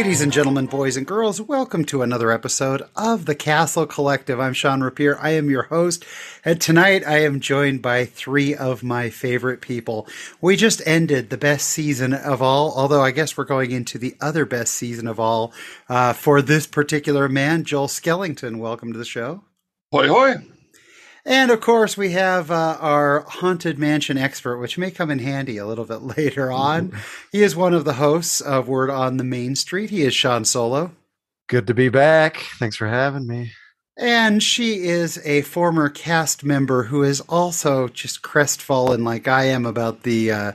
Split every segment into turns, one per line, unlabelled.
Ladies and gentlemen, boys and girls, welcome to another episode of the Castle Collective. I'm Sean Rapier. I am your host, and tonight I am joined by three of my favorite people. We just ended the best season of all, although I guess we're going into the other best season of all uh, for this particular man, Joel Skellington. Welcome to the show.
Hoi hoi.
And of course, we have uh, our haunted mansion expert, which may come in handy a little bit later on. he is one of the hosts of Word on the Main Street. He is Sean Solo.
Good to be back. Thanks for having me.
And she is a former cast member who is also just crestfallen, like I am, about the uh,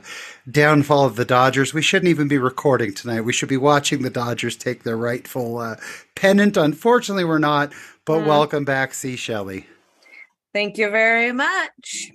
downfall of the Dodgers. We shouldn't even be recording tonight. We should be watching the Dodgers take their rightful uh, pennant. Unfortunately, we're not. But mm. welcome back, Sea Shelley.
Thank you very much.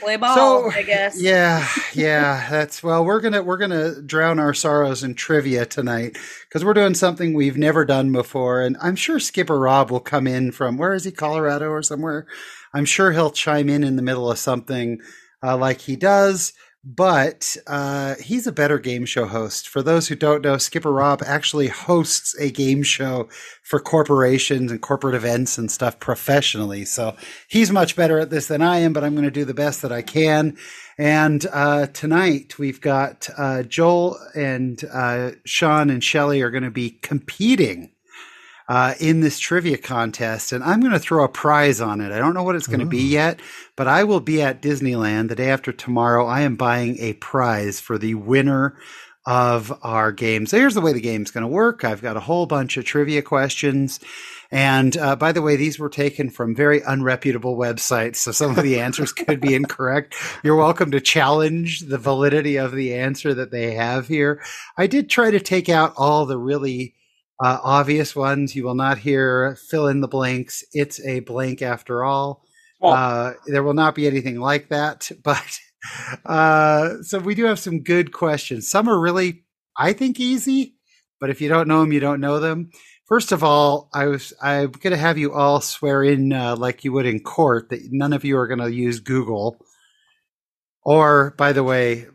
Play ball, so, I guess.
Yeah, yeah. That's well, we're gonna we're gonna drown our sorrows in trivia tonight because we're doing something we've never done before, and I'm sure Skipper Rob will come in from where is he, Colorado or somewhere. I'm sure he'll chime in in the middle of something uh, like he does but uh, he's a better game show host. For those who don't know, Skipper Rob actually hosts a game show for corporations and corporate events and stuff professionally. So he's much better at this than I am, but I'm going to do the best that I can. And uh, tonight we've got uh, Joel and uh, Sean and Shelly are going to be competing uh, in this trivia contest, and I'm going to throw a prize on it. I don't know what it's going to be yet, but I will be at Disneyland the day after tomorrow. I am buying a prize for the winner of our game. So here's the way the game's going to work. I've got a whole bunch of trivia questions. And uh, by the way, these were taken from very unreputable websites, so some of the answers could be incorrect. You're welcome to challenge the validity of the answer that they have here. I did try to take out all the really uh, obvious ones. You will not hear fill in the blanks. It's a blank after all. Well, uh, there will not be anything like that. But uh, so we do have some good questions. Some are really, I think, easy. But if you don't know them, you don't know them. First of all, I was I'm going to have you all swear in uh, like you would in court that none of you are going to use Google. Or, by the way,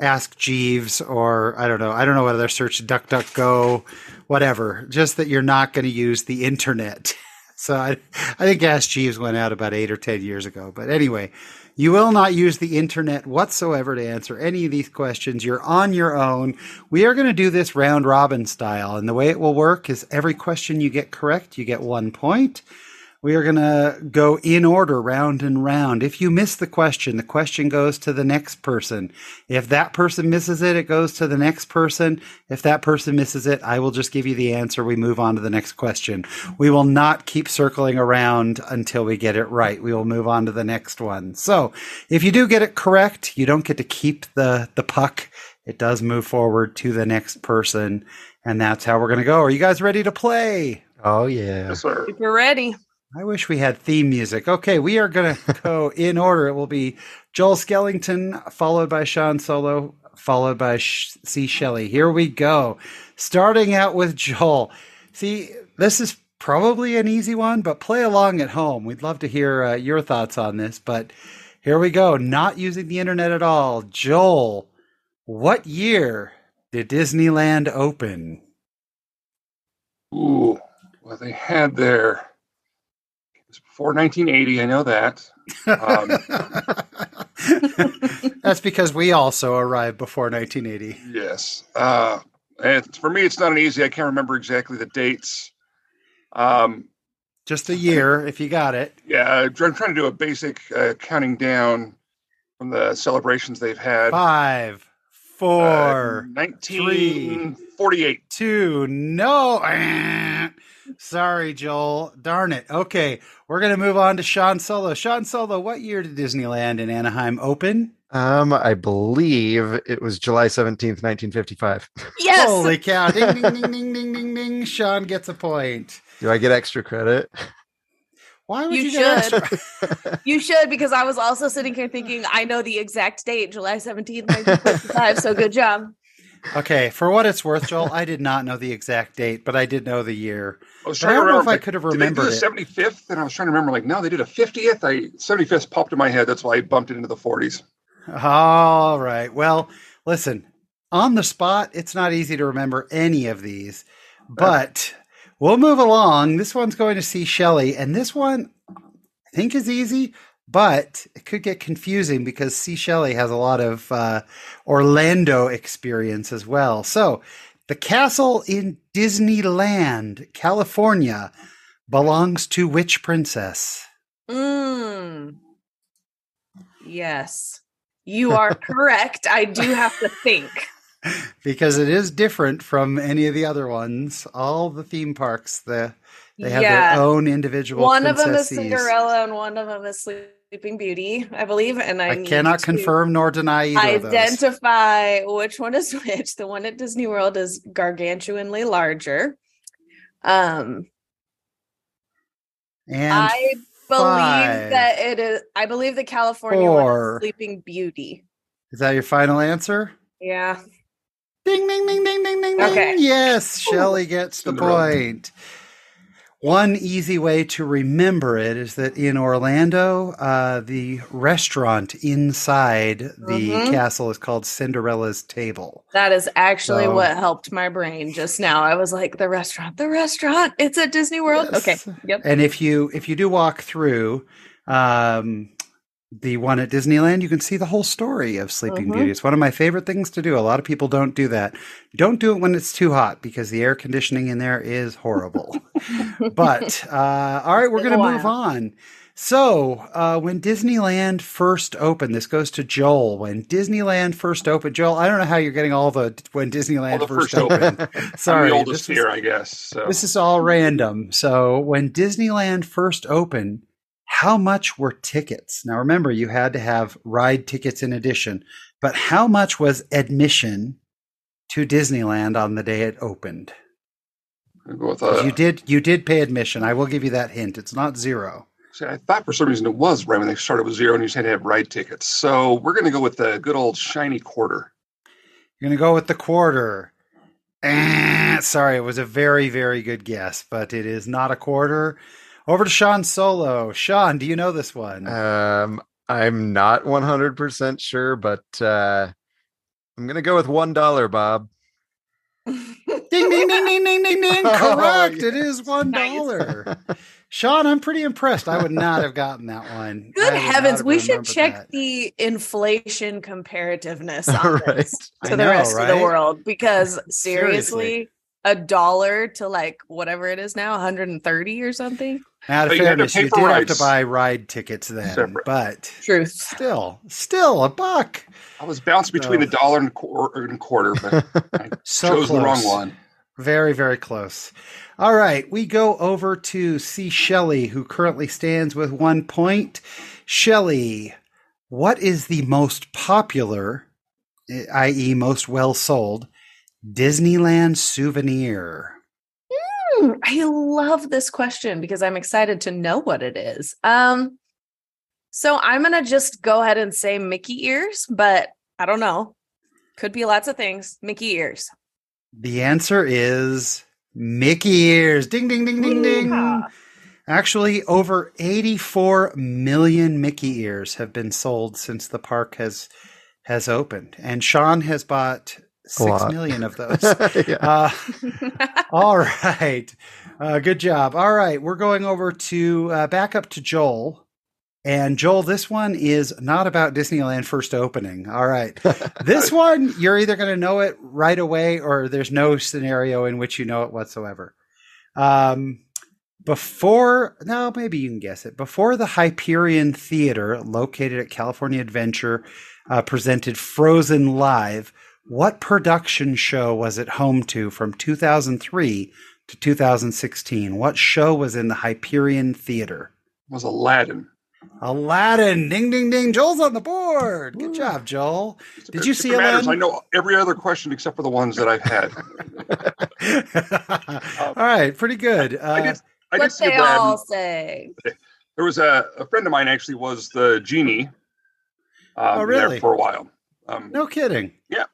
Ask Jeeves or I don't know. I don't know whether search DuckDuckGo, whatever. Just that you're not going to use the internet. So I, I think Ask Jeeves went out about eight or ten years ago. But anyway, you will not use the internet whatsoever to answer any of these questions. You're on your own. We are going to do this round robin style, and the way it will work is every question you get correct, you get one point. We are going to go in order, round and round. If you miss the question, the question goes to the next person. If that person misses it, it goes to the next person. If that person misses it, I will just give you the answer. We move on to the next question. We will not keep circling around until we get it right. We will move on to the next one. So if you do get it correct, you don't get to keep the, the puck. It does move forward to the next person. And that's how we're going to go. Are you guys ready to play?
Oh, yeah.
Yes, sir.
If you're ready.
I wish we had theme music. Okay, we are going to go in order. It will be Joel Skellington, followed by Sean Solo, followed by Sea Shelley. Here we go. Starting out with Joel. See, this is probably an easy one, but play along at home. We'd love to hear uh, your thoughts on this. But here we go. Not using the internet at all. Joel, what year did Disneyland open?
Ooh, well, they had their before 1980. I know that.
Um, That's because we also arrived before 1980.
Yes. Uh, and for me, it's not an easy. I can't remember exactly the dates. Um,
Just a year, if you got it.
Yeah, I'm trying to do a basic uh, counting down from the celebrations they've had.
Five, four,
uh, 1948.
Three, two, no. Sorry, Joel. Darn it. Okay, we're going to move on to Sean Solo. Sean Solo, what year did Disneyland in Anaheim open?
Um, I believe it was July 17th, 1955.
Yes.
Holy cow. Ding, ding, ding, ding, ding, ding, ding. Sean gets a point.
Do I get extra credit?
Why would
you,
you
should? you should because I was also sitting here thinking I know the exact date, July 17th, 1955. so good job.
Okay, for what it's worth, Joel, I did not know the exact date, but I did know the year.
I was trying
I
don't know
if I could have remembered
did they do the 75th, and I was trying to remember, like, no, they did a 50th. I 75th popped in my head. That's why I bumped it into the 40s.
All right. Well, listen, on the spot, it's not easy to remember any of these, but we'll move along. This one's going to see Shelley, and this one I think is easy, but it could get confusing because Sea Shelley has a lot of uh, Orlando experience as well. So, the castle in Disneyland, California, belongs to which princess?
Mm. Yes. You are correct. I do have to think.
because it is different from any of the other ones. All the theme parks, the they have
Yeah.
their own individual.
One of them is. Cinderella and one of them is Sleeping Beauty, I believe. And I,
I
need
cannot
to
confirm nor deny either of those.
identify which one is which. The one at Disney World is gargantuanly larger. Um,
And
I believe
five.
that it is. I believe the California one
Four.
is Sleeping Beauty.
is that your final answer?
Yeah.
Ding ding ding ding ding ding ding.
Okay.
Yes, Shelley gets the
Cinderella.
point. One easy way to remember it is that in Orlando, uh, the restaurant inside the
Mhm.
castle is called Cinderella's Table.
That is actually
So-
what helped my brain just now. I was like, the restaurant, the restaurant. It's at Disney World. Okay. Yep.
And if you if you do walk through um, the one at Disneyland, you can see the whole story of Sleeping
Mhm.
Beauty. It's one of my favorite things to do. A lot of people don't do that. Don't do it when it's too hot because the air conditioning in there is horrible. but uh, all right, we're going to move on. So, uh, when Disneyland first opened, this goes to Joel. When Disneyland first opened, Joel, I don't know how you're getting all the when Disneyland
All the
first,
first
opened.
I'm
Sorry,
the oldest here, I guess. So.
this is all random. So when Disneyland first opened, how much were tickets? Now remember, you had to have ride tickets in addition, but how much was admission to Disneyland on the day it opened?
I'll go with,
'Cause you did you did pay admission. I will give you that hint. It's not zero.
see, I thought for some reason it was right when they started with zero and you just had to have ride tickets. So we're going to go with the good old shiny quarter.
You're gonna go with the quarter. Eh, sorry, it was a very, very good guess, but it is not a quarter. Over to Sean Solo. Sean, do you know this one?
Um, I'm not 100% sure, but uh, I'm going to go with $1, Bob.
Ding ding ding ding ding ding ding.
Oh,
Correct. It
yes.
is one
Nice.
Sean, I'm pretty impressed. I would not have gotten that one.
Good heavens. We should check
that.
the inflation comparativeness on
Right.
this
I
to the
know,
rest of the world because
Seriously.
seriously, a dollar to like whatever it is now, 130 or something.
Out of
But you
fairness, you
for
did have to buy ride tickets then,
Separate.
but
Truth.
still, still a buck.
I was bounced between
So-
the dollar and, quar- and quarter, but I
So
chose the wrong one.
Very, very close. All right, we go over to Sea Shelley, who currently stands with one point. Shelley, what is the most popular, i.e., most well sold, Disneyland souvenir?
I love this question because I'm excited to know what it is. Um, so I'm gonna just go ahead and say Mickey ears, but I don't know. Could be lots of things. Mickey ears.
The answer is Mickey ears. Ding, ding, ding, ding, ding.
Yeehaw.
Actually, over 84 million Mickey ears have been sold since the park has has opened, and Sean has bought six million of those.
yeah.
uh, all right, uh, good job. All right, we're going over to uh, back up to Joel. And Joel, this one is not about Disneyland first opening. All right. This one, you're either going to know it right away or there's no scenario in which you know it whatsoever. Um, before, no, maybe you can guess it. Before the Hyperion Theater, located at California Adventure, uh, presented Frozen Live, what production show was it home to from 2003 to 2016? What show was in the Hyperion Theater?
was Aladdin.
Aladdin. Ding, ding, ding. Joel's on the board. Good job, Joel. Did
If
you
it
see
matters,
Aladdin?
I know every other question except for the ones that I've had.
All right, pretty good.
I
Uh,
did, I did
what
see
they
Aladdin.
all say.
There was a, a friend of mine actually was the genie. Um,
Oh, really?
There for a while. Um,
no kidding.
Yeah.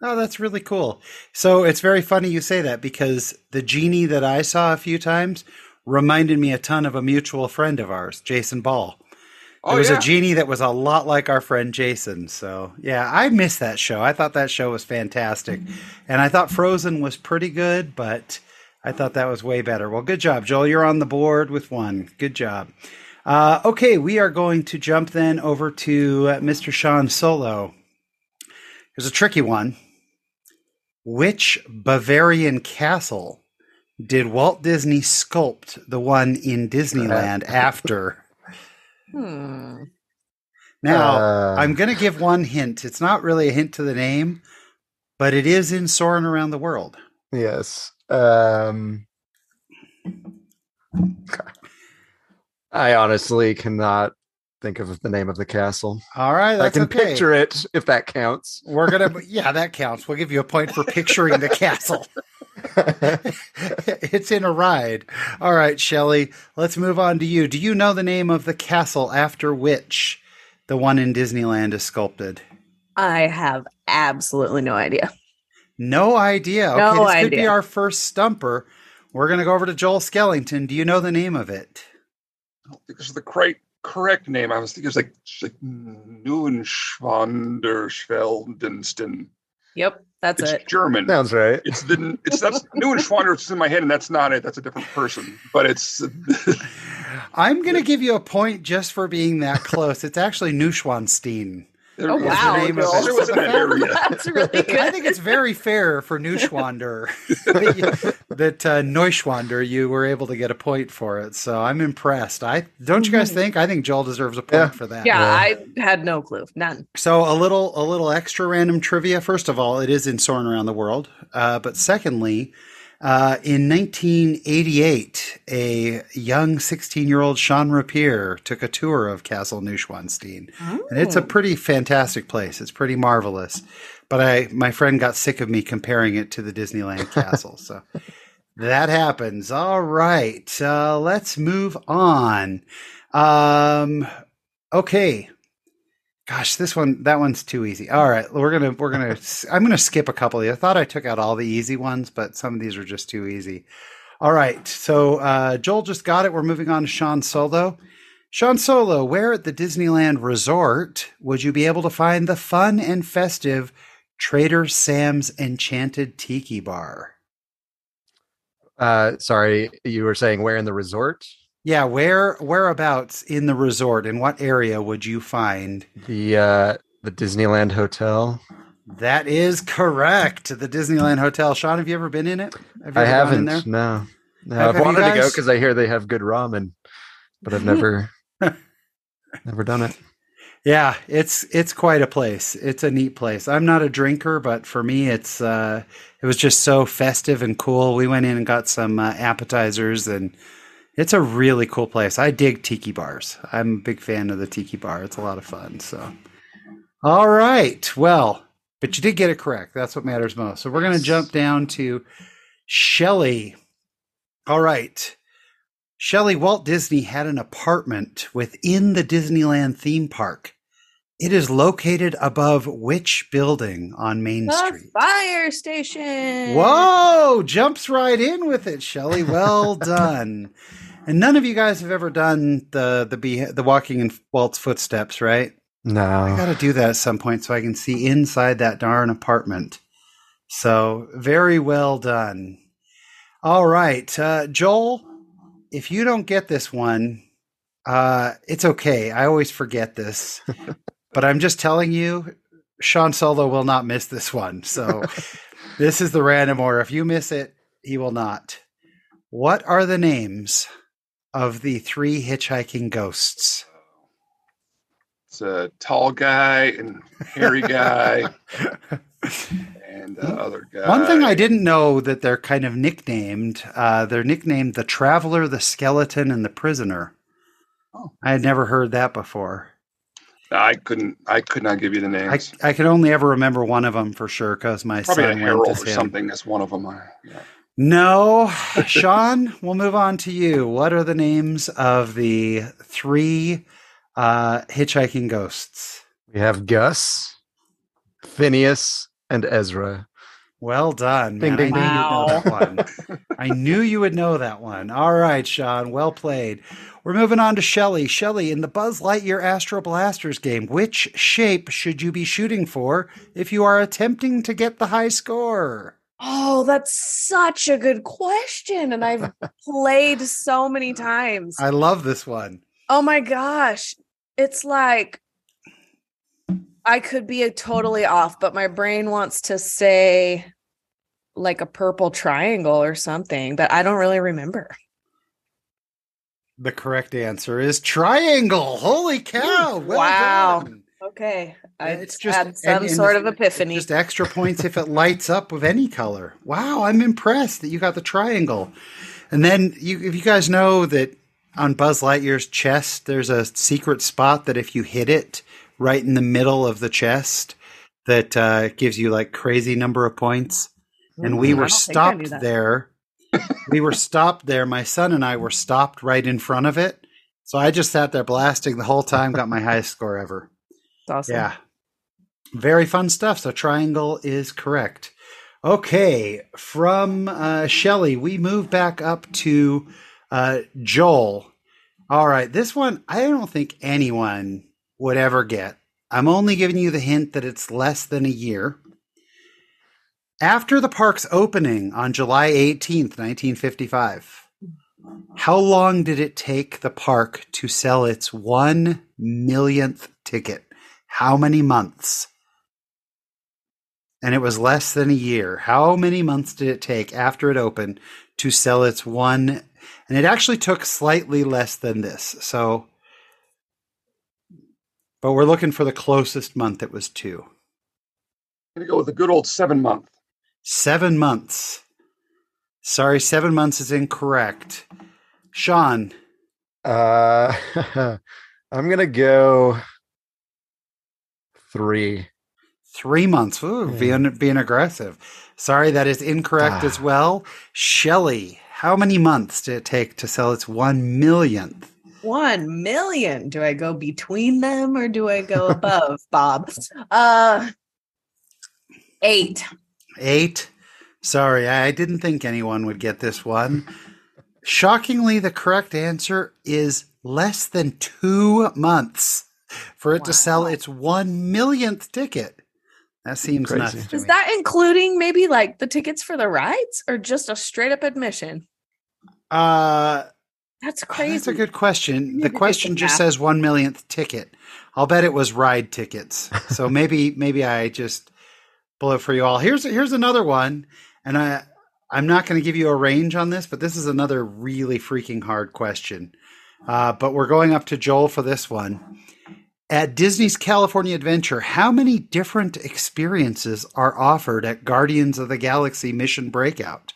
Oh, that's really cool. So it's very funny you say that because the genie that I saw a few times reminded me a ton of a mutual friend of ours, Jason Ball.
Oh,
it was
yeah.
a genie that was a lot like our friend Jason. So yeah, I missed that show. I thought that show was fantastic, and I thought Frozen was pretty good, but I thought that was way better. Well, good job, Joel. You're on the board with one. Good job. Uh, okay, we are going to jump then over to uh, Mr. Sean Solo. Here's a tricky one. Which Bavarian castle did Walt Disney sculpt the one in Disneyland after?
Hmm.
Now,
Uh,
I'm going to give one hint. It's not really a hint to the name, but it is in Soaring Around the World.
Yes. Um, I honestly cannot think of the name of the castle.
All right,
I can
okay.
picture it if that counts.
We're gonna, yeah, that counts. We'll give you a point for picturing the castle. it's in a ride. All right, Shelley, let's move on to you. Do you know the name of the castle after which the one in Disneyland is sculpted?
I have absolutely no idea.
No idea. Okay,
No
this could be our first stumper. We're gonna go over to Joel Skellington. Do you know the name of it?
I don't think this is the correct correct name. I was thinking it was like, it's like Neuenschwanderschweldensten.
Yep, that's
It's
it.
German.
Sounds right.
It's the it's that's Neuenschwander. It's in my head, and that's not it. That's a different person. But it's
I'm going to give you a point just for being that close. It's actually Neuschwanstein.
There
Oh
is a
wow,
name of
It
it.
was in that area.
that's really good.
I think it's very fair for Neuschwander that, you- uh, Neuschwander you were able to get a point for it. So I'm impressed. I don't you guys think? I think Joel deserves a point
Yeah.
for that.
yeah, I had no clue. None.
So a little a little extra random trivia. First of all, it is in Soaring Around the World. Uh, but secondly, uh, in 1988, a young 16 year old Sean Rapier took a tour of Castle Neuschwanstein, and it's a pretty fantastic place. It's pretty marvelous. But I my friend got sick of me comparing it to the Disneyland castle, so. That happens. All right. Uh, let's move on. Um, okay. Gosh, this one, that one's too easy. All right, we're gonna, we're gonna, I'm gonna skip a couple. Of these. I thought I took out all the easy ones, but some of these are just too easy. All right, so uh, Joel just got it. We're moving on to Sean Solo. Sean Solo, where at the Disneyland Resort would you be able to find the fun and festive Trader Sam's Enchanted Tiki Bar?
Uh, sorry, you were saying where in the resort?
Yeah, where whereabouts in the resort? In what area would you find?
The uh, the Disneyland Hotel.
That is correct. The Disneyland Hotel. Sean, have you ever been in it? Have you
I
ever
haven't.
there?
No, no.
Have-
I've
have
wanted to go because I hear they have good ramen, but I've never, never done it.
Yeah, it's it's quite a place. It's a neat place. I'm not a drinker, but for me, it's uh, it was just so festive and cool. We went in and got some uh, appetizers, and it's a really cool place. I dig tiki bars. I'm a big fan of the tiki bar. It's a lot of fun. So, all right, well, but you did get it correct. That's what matters most. So we're gonna jump down to Shelley. All right. Shelley, Walt Disney had an apartment within the Disneyland theme park. It is located above which building on Main
The
Street?
fire station.
Whoa, jumps right in with it, Shelley. Well done. And none of you guys have ever done the the be- the walking in Walt's footsteps, right?
No.
I got to do that at some point so I can see inside that darn apartment. So, very well done. All right, uh, Joel, if you don't get this one, uh, it's okay. I always forget this, but I'm just telling you, Sean Solo will not miss this one. So, this is the random order. If you miss it, he will not. What are the names of the three hitchhiking ghosts?
It's a tall guy and hairy guy and uh, other guy.
One thing I didn't know that they're kind of nicknamed. Uh, they're nicknamed the Traveler, the Skeleton, and the Prisoner.
Oh.
I had never heard that before.
I couldn't. I could not give you the
I,
names.
I could only ever remember one of them for sure because my
Probably a
son went
herald or
him.
something. That's one of them. I, yeah.
No, Sean, we'll move on to you. What are the names of the three uh, hitchhiking ghosts?
we have Gus, Phineas, and Ezra.
Well done.
Ding, ding,
I knew
ding.
that one. I knew you would know that one. All right, Sean. Well played. We're moving on to Shelly. Shelly, in the Buzz Lightyear Astro Blasters game, which shape should you be shooting for if you are attempting to get the high score?
Oh, that's such a good question. And I've played so many times.
I love this one.
Oh my gosh. It's like I could be a totally off, but my brain wants to say like a purple triangle or something, but I don't really remember.
The correct answer is triangle. Holy cow. Well
Wow.
done.
Okay. I
It's just-
had some
and-
sort of epiphany.
Just extra points if it lights up with any color. Wow, I'm impressed that you got the triangle. And then you if you guys know that on Buzz Lightyear's chest there's a secret spot that if you hit it right in the middle of the chest that uh, gives you like crazy number of points. And we
Mm,
were
don't think I knew
stopped there. we were stopped there. My son and I were stopped right in front of it. So I just sat there blasting the whole time, got my highest score ever.
It's awesome.
Yeah. Very fun stuff. So triangle is correct. Okay. From uh, Shelly, we move back up to uh, Joel. All right. This one, I don't think anyone would ever get. I'm only giving you the hint that it's less than a year. After the park's opening on July 18th, 1955, how long did it take the park to sell its one millionth ticket? How many months? And it was less than a year. How many months did it take after it opened to sell its one? And it actually took slightly less than this. So, but we're looking for the closest month. It was two.
I'm gonna go with the good old seven month.
Seven months. Sorry, seven months is incorrect. Sean,
Uh, I'm gonna go three.
three months. Ooh,
Yeah.
being, being aggressive. Sorry, that is incorrect
Ah.
as well. Shelley, how many months did it take to sell its one millionth?
One million. Do I go between them or do I go above, Bob? Uh eight.
Eight. Sorry, I didn't think anyone would get this one. Shockingly, the correct answer is less than two months for it to sell its one millionth ticket. That seems
Crazy.
nuts. To
Is
me.
that including maybe like the tickets for the rides or just a straight up admission?
uh,
That's
oh,
crazy.
that's a good question. The question just says one millionth ticket. I'll bet it was ride tickets. So maybe maybe I just blew it for you all. Here's here's another one, and I I'm not going to give you a range on this, but this is another really freaking hard question. Uh, but we're going up to Joel for this one. At Disney's California Adventure, how many different experiences are offered at Guardians of the Galaxy Mission Breakout?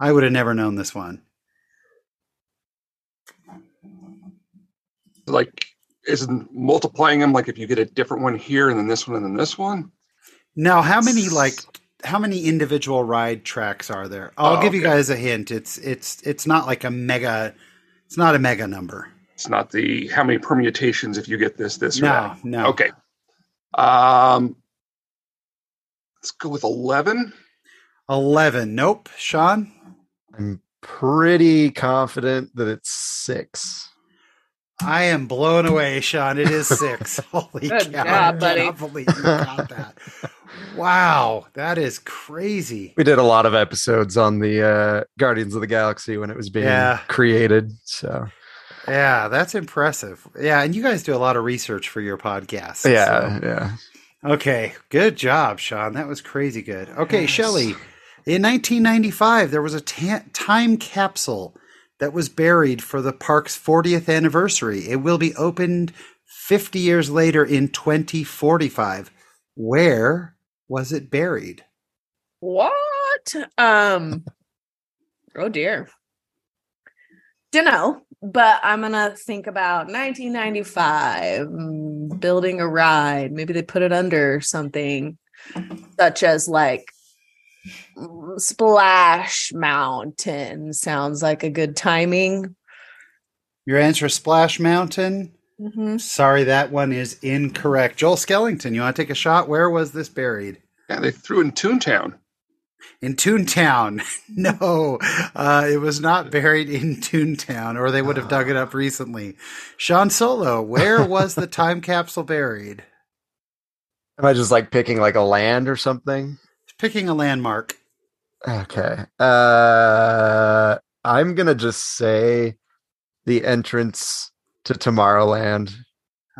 I would have never known this one.
Like, isn't multiplying them like if you get a different one here and then this one and then this one?
Now, how many like how many individual ride tracks are there? I'll
Oh,
give you guys a hint. It's it's it's not like a mega. It's not a mega number.
It's not the how many permutations if you get this, this, or
No,
that.
no.
Okay. Um, let's go with eleven.
Eleven. Nope. Sean.
I'm pretty confident that it's six.
I am blown away, Sean. It is six. Holy
Good
cow!
job,
I
buddy.
cannot believe you got that. Wow, that is crazy.
We did a lot of episodes on the uh, Guardians of the Galaxy when it was being
Yeah.
created. So
Yeah, that's impressive. Yeah, and you guys do a lot of research for your podcast.
yeah,
so-
yeah.
Okay, good job, Sean. That was crazy good. Okay,
Yes.
Shelley. In 1995, there was a ta- time capsule that was buried for the park's 40th anniversary. It will be opened 50 years later in 2045. Where was it buried?
What? Um oh dear. Dunno, but I'm gonna think about 1995 mm, building a ride. Maybe they put it under something such as like Splash Mountain. Sounds like a good timing.
Your answer is Splash Mountain.
Mhm.
Sorry, that one is incorrect. Joel Skellington, you want to take a shot? Where was this buried?
Yeah, they threw in Toontown.
In Toontown. No, uh, it was not buried in Toontown, or they would have dug it up recently. Sean Solo, where was the time capsule buried?
Am I just like picking like a land or something?
Picking a landmark.
Okay. Uh I'm gonna just say the entrance to Tomorrowland.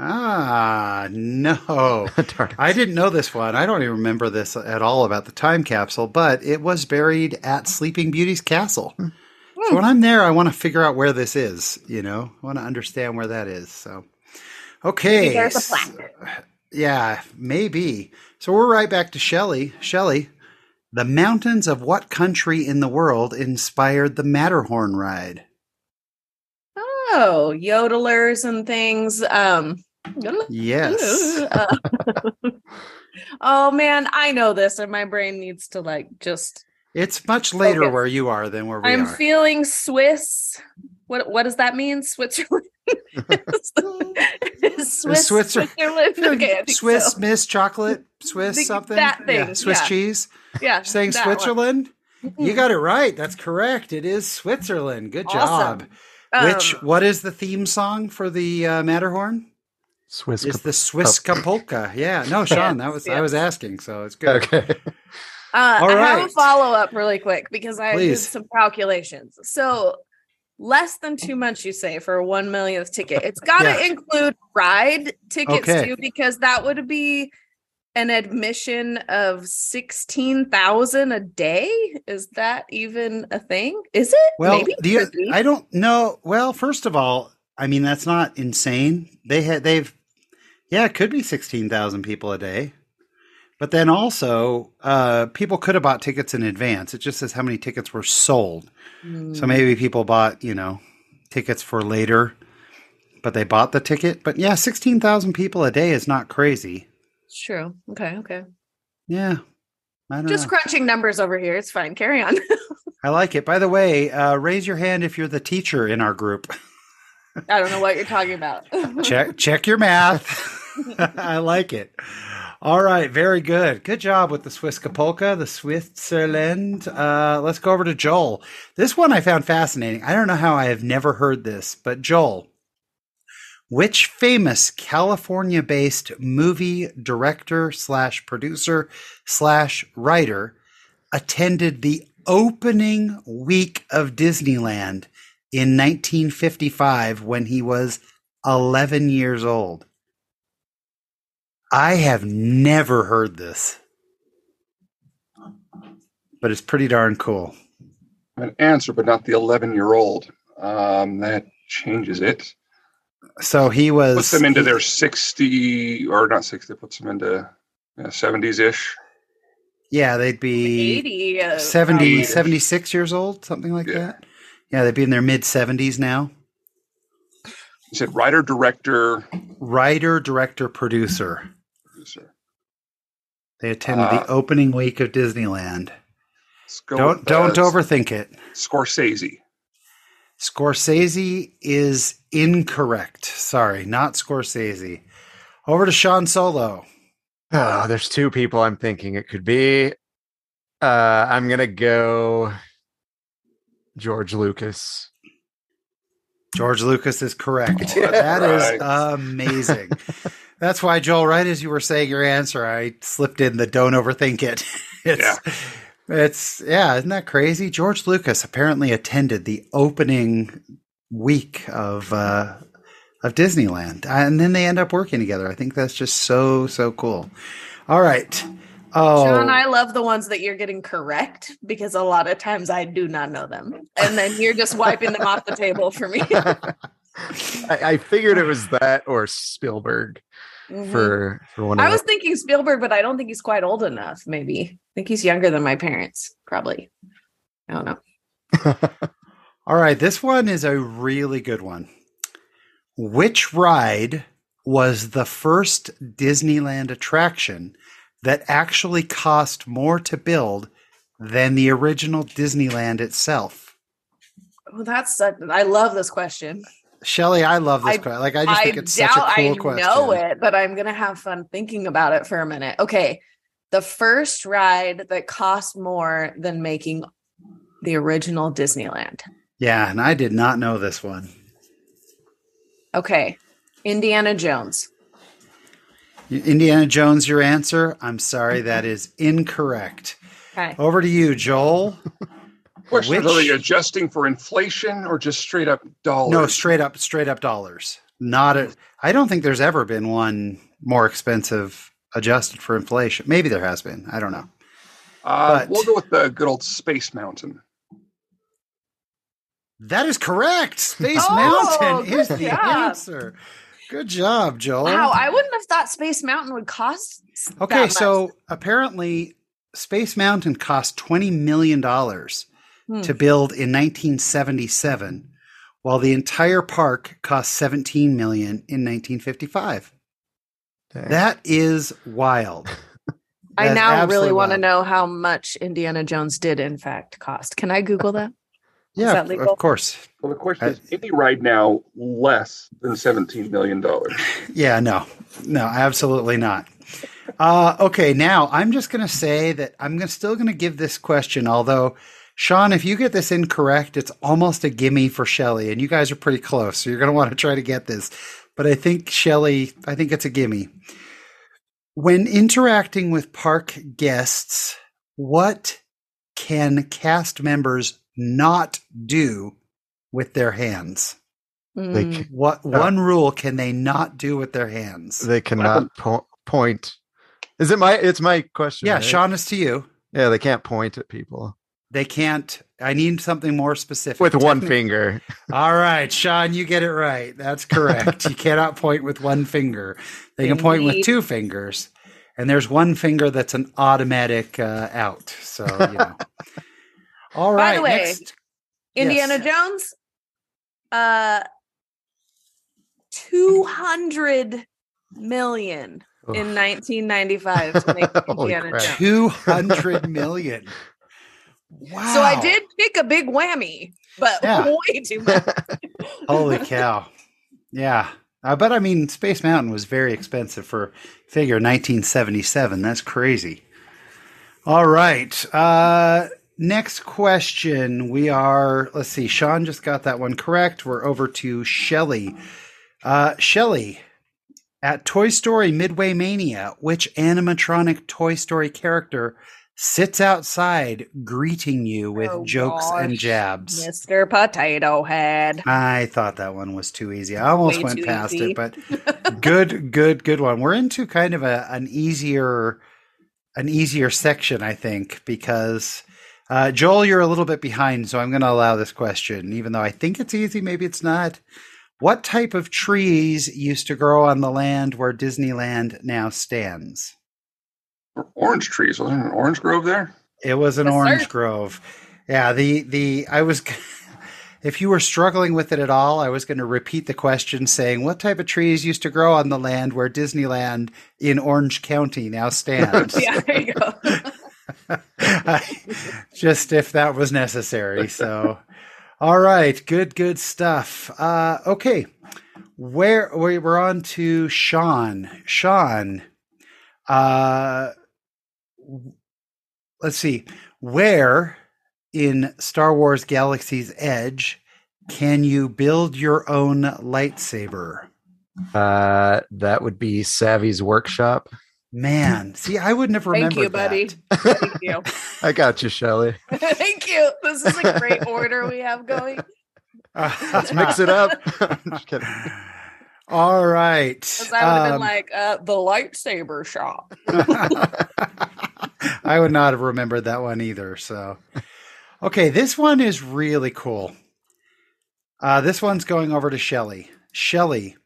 Ah, no. I didn't know this one. I don't even remember this at all about the time capsule, but it was buried at Sleeping Beauty's castle. So when I'm there, I want to figure out where this is. You know, I want to understand where that is. So, okay.
Maybe there's a
s-
plaque.
Yeah, maybe. So we're right back to Shelley. Shelley, the mountains of what country in the world inspired the Matterhorn ride?
Oh, yodelers and things. Um,
Yes.
uh, oh man, I know this, and my brain needs to like just.
It's much later where you are than where we are.
I'm feeling Swiss. What what does that mean? Switzerland. Swiss,
Switzer-
Switzerland. Okay,
Swiss
so.
Miss Chocolate, Swiss
Think
something.
that
yeah, Swiss
yeah.
cheese.
Yeah,
Saying
that one.
Switzerland. You got it right. That's correct. It is Switzerland. Good job.
Awesome.
Which
Um,
what is the theme song for the uh, Matterhorn?
Swiss.
It's
Cap-
the Swiss polka. Yeah. No, Sean, that was I was asking, so it's good.
okay.
Uh,
All
I have a follow up really quick because I
Please.
did some calculations. So less than two months, you say, for a one millionth ticket. It's got to
Yeah.
include ride tickets
Okay.
too, because that would be an admission of sixteen thousand a day. Is that even a thing? Is it?
Well,
Maybe.
do you, I don't know. Well, first of all, I mean that's not insane. They had they've yeah, it could be sixteen thousand people a day. But then also, uh, people could have bought tickets in advance. It just says how many tickets were sold.
Hmm.
So maybe people bought, you know, tickets for later, but they bought the ticket. But yeah, 16,000 people a day is not crazy.
It's true. Okay. Okay.
Yeah. I don't
Just
know.
crunching numbers over here. It's fine. Carry on.
I like it. By the way, uh, raise your hand if you're the teacher in our group.
I don't know what you're talking about.
check check your math. I like it. All right, very good. Good job with the Swiss Kapolka, the Switzerland. Uh, let's go over to Joel. This one I found fascinating. I don't know how I have never heard this, but Joel, which famous California-based movie director slash producer slash writer attended the opening week of Disneyland in 1955 when he was 11 years old. I have never heard this, but it's pretty darn cool.
An answer, but not the 11 year old. Um, that changes it.
So he was
Puts them into their 60 or not 60, puts them into yeah, 70s ish.
yeah, they'd be
80. Uh,
70,
probably.
76 years old, something like
Yeah.
that. Yeah, they'd be in their mid 70s now.
You said writer, director,
Writer, director, producer.
producer.
They attended
Uh,
the opening week of Disneyland. Don't
with,
don't overthink it.
Scorsese.
Scorsese is incorrect. Sorry, not Scorsese. Over to Sean Solo.
Oh, there's two people I'm thinking it could be. Uh, I'm gonna go George Lucas.
George Lucas is correct.
Oh,
that
that's
is amazing. That's why, Joel, right as you were saying your answer, I slipped in the don't overthink it. It's,
Yeah.
it's, yeah, isn't that crazy? George Lucas apparently attended the opening week of, uh, of Disneyland. And then they end up working together. I think that's just so, so cool. All right. Oh,
John, I love the ones that you're getting correct because a lot of times I do not know them. And then you're just wiping them off the table for me.
I, I figured it was that or Spielberg
Mhm.
for for one of
I was thinking Spielberg, but I don't think he's quite old enough, maybe. I think he's younger than my parents, probably. I don't know.
All right, this one is a really good one. Which ride was the first Disneyland attraction that actually cost more to build than the original Disneyland itself?
Well, that's such, I love this question.
Shelly, I love this
I-
question. Like I just
I
think it's such a cool
I
question.
I know it, but I'm gonna have fun thinking about it for a minute. Okay. the first ride that cost more than making the original Disneyland.
Yeah, and I did not know this one.
Okay. Indiana Jones.
Indiana Jones, your answer? I'm sorry, that is incorrect.
Okay.
Over to you, Joel.
Question:
Which-
Are they adjusting for inflation or just straight up dollars?
No, straight up, straight up dollars. Not a. I don't think there's ever been one more expensive adjusted for inflation. Maybe there has been. I don't know.
Uh,
but-
we'll go with the good old Space Mountain.
That is correct. Space
Oh,
Mountain is the
job.
answer. Good job, Joel.
Wow, I wouldn't have thought Space Mountain would cost. s- that
Okay,
much.
so apparently Space Mountain cost $20 million
Hmm.
to build in 1977, while the entire park cost 17 million in 1955.
Dang.
That is wild.
I now really want to know how much Indiana Jones did in fact cost. Can I Google that?
Yeah,
that
of-
legal?
of course.
Well, the question
I-
is: any ride now less than seventeen million dollars?
Yeah, no, no, absolutely not. Uh, okay, now I'm just going to say that I'm gonna, still going to give this question, although, Sean, if you get this incorrect, it's almost a gimme for Shelly, and you guys are pretty close, so you're going to want to try to get this. But I think, Shelly, I think it's a gimme. When interacting with park guests, what can cast members not do with their hands?
They,
Mm.
What
Uh,
one rule can they not do with their hands?
they cannot po- point. Is it my? It's my question.
Yeah,
right?
Sean is to you.
Yeah, they can't point at people
They can't. I need something more specific.
with one finger.
All right, Sean, you get it right. That's correct. you cannot point with one finger. They can point with two fingers, and there's one finger that's an automatic uh, out. So you know. All
By the way,
next.
Indiana
Yes.
Jones, uh, two hundred million in 1995 to make Indiana Jones.
200 million. Wow.
So I did pick a big whammy, but
Yeah.
way too much.
Holy cow. Yeah. Uh, but I mean, Space Mountain was very expensive for figure 1977. That's crazy. All right. Uh, next question. We are, let's see, Sean just got that one correct. We're over to Shelly. Uh, Shelly, at Toy Story Midway Mania, which animatronic Toy Story character sits outside greeting you with
Oh,
jokes and jabs?
Mr. Potato Head.
I thought that one was too easy. I almost
Way
went past
easy.
it, but good, good, good one. We're into kind of a an easier an easier section, I think, because uh, Joel, you're a little bit behind, so I'm going to allow this question, even though I think it's easy. Maybe it's not. What type of trees used to grow on the land where Disneyland now stands?
Orange trees. Wasn't there an orange grove there?
It was an
Yes,
orange
sir.
grove. Yeah, the the I was if you were struggling with it at all, I was going to repeat the question saying what type of trees used to grow on the land where Disneyland in Orange County now stands.
yeah, there you go.
Just if that was necessary. So all right, good good stuff. Uh okay. Where we we're on to Sean. Sean uh let's see. Where in Star Wars Galaxy's Edge can you build your own lightsaber?
Uh, that would be Savi's workshop.
Man, see, I wouldn't have
Thank you, buddy.
that.
Thank you.
I got you, Shelly.
Thank you. This is a great order we have going.
Let's mix it up. Just kidding.
All right.
Because I would have
Um,
been like, uh, the lightsaber shop.
I would not have remembered that one either. So, okay, this one is really cool. Uh, this one's going over to Shelley. Shelley,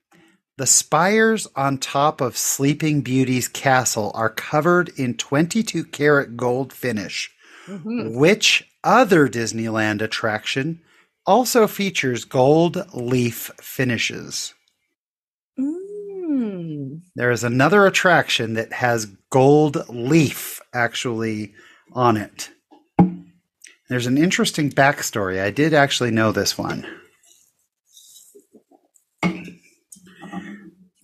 the spires on top of Sleeping Beauty's castle are covered in 22 karat gold finish.
Mhm.
Which other Disneyland attraction also features gold leaf finishes?
Mm.
There is another attraction that has gold leaf actually on it. There's an interesting backstory. I did actually know this one.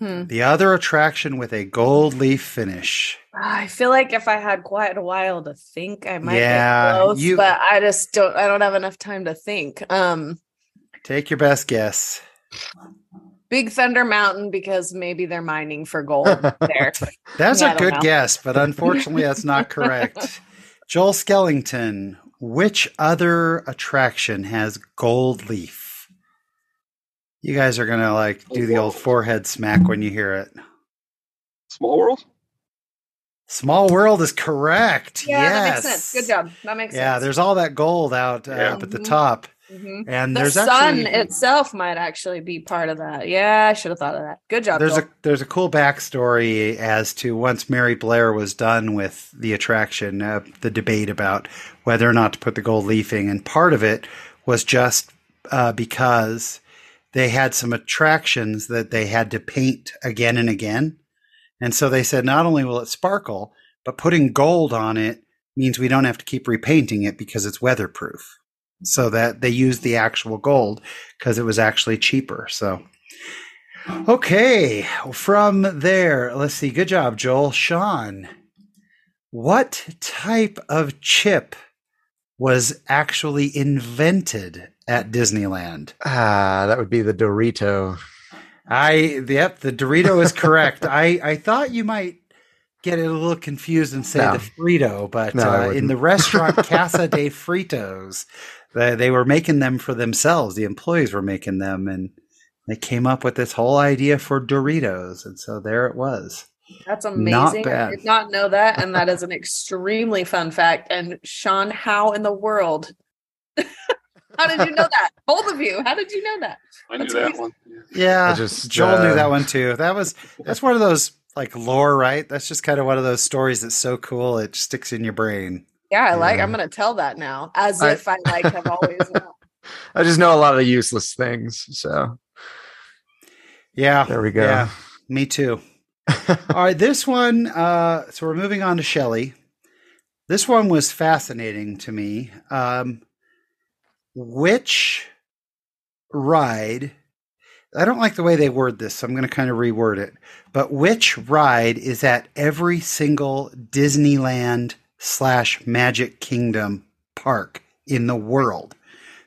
Hmm.
The other attraction with a gold leaf finish.
I feel like if I had quite a while to think, I might
Yeah,
get
you-
but I just don't. I don't have enough time to think. Um,
Take your best guess.
Big Thunder Mountain because maybe they're mining for gold there.
That's
Yeah,
a good
know.
guess, but unfortunately, that's not correct. Joel Skellington, which other attraction has gold leaf? You guys are gonna like do the old forehead smack when you hear it.
Small World.
Small World is correct.
Yeah,
yes.
that makes sense. Good job. That makes
Yeah,
sense.
there's all that gold out uh,
Yeah.
up at the
Mhm.
top,
Mhm.
and there's
The
there's
sun
actually
itself might actually be part of that. Yeah, I should have thought of that. Good job.
there's
Joel.
a there's a cool backstory as to once Mary Blair was done with the attraction, uh, the debate about whether or not to put the gold leafing, and part of it was just uh, because they had some attractions that they had to paint again and again, and so they said not only will it sparkle, but putting gold on it means we don't have to keep repainting it because it's weatherproof. So that they used the actual gold because it was actually cheaper. So. Okay, from there, let's see. Good job, Joel. Sean, what type of chip was actually invented at Disneyland?
Ah, that would be the Dorito.
I yep, the Dorito is correct. I I thought you might get it a little confused and say
No.
the Frito, but
No,
uh, in the restaurant Casa de Fritos, they, they were making them for themselves. The employees were making them, and they came up with this whole idea for Doritos, and so there it was.
That's
Not
amazing.
bad.
I did not know that, and that is an extremely fun fact. And Sean, how in the world? How did you know that? Both of you, how did you know that?
I knew
That's
that
amazing.
one. Yeah.
Yeah,
I just,
Joel knew
uh,
that one too. That was that's one of those like lore, right? That's just kind of one of those stories that's so cool it sticks in your brain.
Yeah, I like.
Yeah.
I'm gonna tell that now, as
I-
if I like have always known.
I just know a lot of useless things. So
Yeah,
there we go.
Yeah, me too. All right, this one. Uh, so we're moving on to Shelley. This one was fascinating to me. Um, which ride? I don't like the way they word this, so I'm going to kind of reword it. But which ride is at every single Disneyland slash Magic Kingdom park in the world?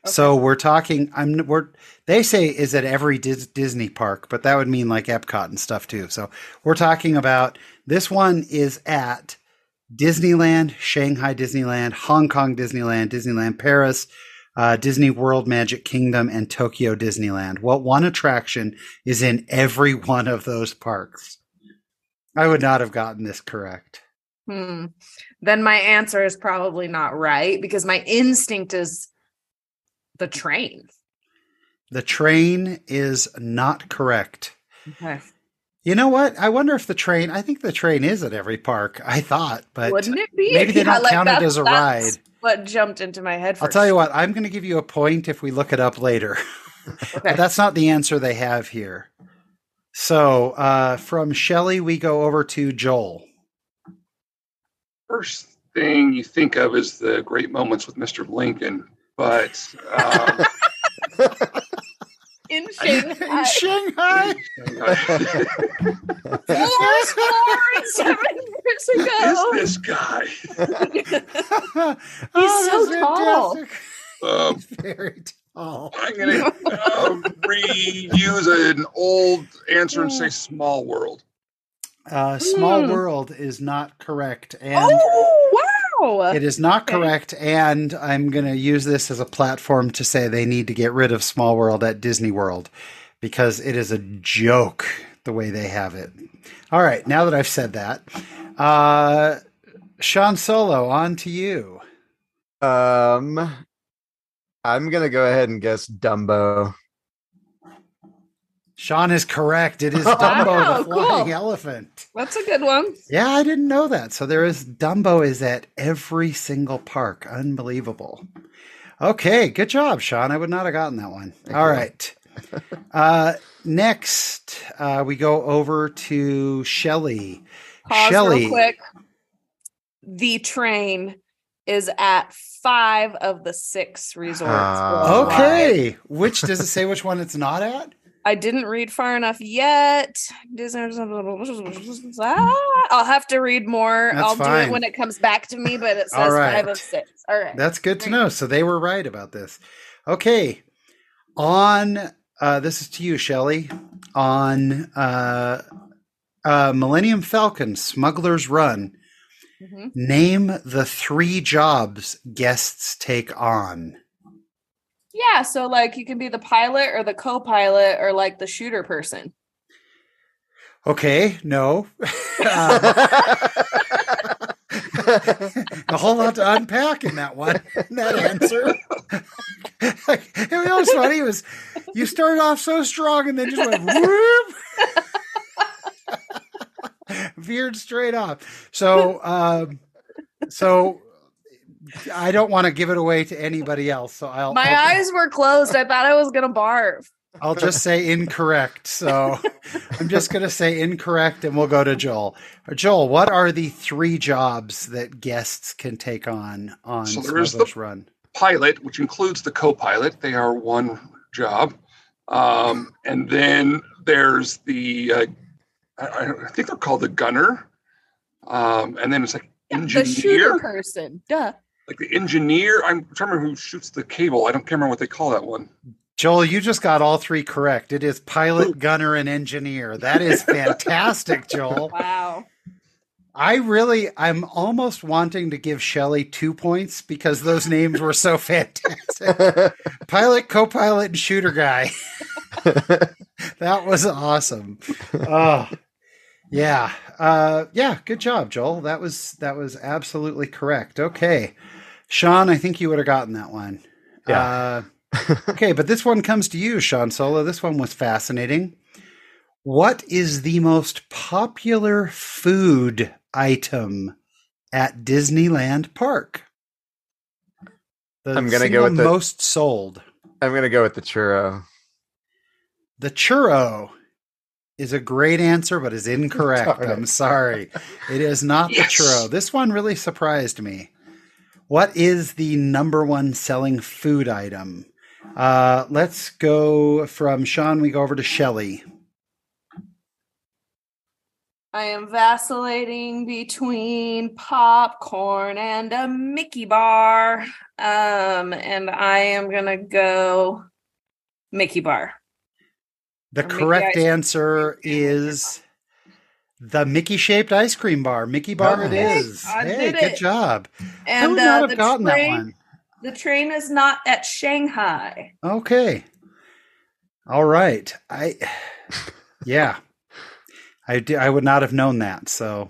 So we're talking. I'm. We're. They say is at every Dis- Disney park, but that would mean like Epcot and stuff too. So we're talking about this one is at Disneyland, Shanghai Disneyland, Hong Kong Disneyland, Disneyland Paris, uh, Disney World Magic Kingdom, and Tokyo Disneyland. What one attraction is in every one of those parks? I would not have gotten this correct.
Hmm. Then my answer is probably not right because my instinct is the train.
The train is not correct.
Okay.
You know what? I wonder if the train. I think the train is at every park. I thought, but
Wouldn't it be?
maybe they
Yeah,
don't count it as a ride.
What jumped into my head?
I'll tell you what. I'm going to give you a point if we look it up later.
Okay.
But that's not the answer they have here. So uh, from Shelley, we go over to Joel.
First thing you think of is the great moments with Mr. Lincoln, but um,
in
In
Shanghai.
Shanghai.
Four seven years
is
ago.
this guy?
Oh,
so
that's
tall.
fantastic.
Um,
He's very tall.
I'm gonna um, reuse an old answer and say Small World.
Uh, Small
Hmm.
World is not correct, and
Oh wow!
It is not
Okay.
correct, and I'm going to use this as a platform to say they need to get rid of Small World at Disney World because it is a joke the way they have it. All right, now that I've said that, uh, Sean Solo, on to you.
Um, I'm gonna go ahead and guess Dumbo.
Sean is correct. It is
Wow,
Dumbo the flying
cool.
elephant.
That's a good one.
Yeah, I didn't know that. So there is Dumbo is at every single park. Unbelievable. Okay, good job, Sean. I would not have gotten that one.
Thank
All
you.
right. uh, next, uh, we go over to Shelly.
Pause
Shelley.
real quick. The train is at five of the six resorts. Worldwide.
Okay, which does it say which one it's not at?
I didn't read far enough yet. I'll have to read more.
That's
I'll do it when it comes back to me, but it says
right.
five of six. All right.
That's good to know. So they were right about this. Okay. On uh, this is to you, Shelley. On uh, uh, Millennium Falcon Smuggler's Run,
Mhm.
name the three jobs guests take on.
Yeah, so like you can be the pilot or the co-pilot or like the shooter person.
Okay, no. Um, a whole lot to unpack in that one, in that answer. it was funny. It was you started off so strong and then just went whoop, veered straight off. So, um, so I don't want to give it away to anybody else. So I'll
My
I'll,
eyes were closed. I thought I was gonna barf.
I'll just say incorrect. So I'm just going to say incorrect, and we'll go to Joel. Joel, what are the three jobs that guests can take on on
So there is
Smuggler's
the-
Run?
pilot, which includes the co-pilot. They are one job, um, and then there's the uh, I, I think they're called the gunner, um, and then it's like
The shooter
engineer,
person. Duh.
Like the engineer. I'm trying to remember who shoots the cable. I don't remember what they call that one.
Joel, you just got all three correct. It is pilot, gunner, and engineer. That is fantastic, Joel.
Wow.
I really, I'm almost wanting to give Shelly two points because those names were so fantastic. Pilot, co-pilot, and shooter guy. that was awesome. Oh, yeah, uh, yeah. Good job, Joel. That was that was absolutely correct. Okay, Sean, I think you would have gotten that one.
Yeah.
Uh, okay, but this one comes to you, Sean Solo. This one was fascinating. What is the most popular food item at Disneyland Park? The
I'm gonna go with the-
most sold.
I'm gonna go with the churro.
The churro is a great answer, but is incorrect.
Darn.
I'm sorry. It is not
Yes.
the churro. This one really surprised me. What is the number one selling food item? Uh, let's go from Sean. We go over to Shelley.
I am vacillating between popcorn and a Mickey bar. Um, and I am gonna go Mickey bar.
The
Or
correct answer is the Mickey shaped ice cream bar. Mickey bar it is.
I
hey, good
it.
job. I
And
would
uh,
not have
the
gotten
train,
that one.
the train is not at Shanghai.
Okay. All right. I yeah. I I would not have known that. So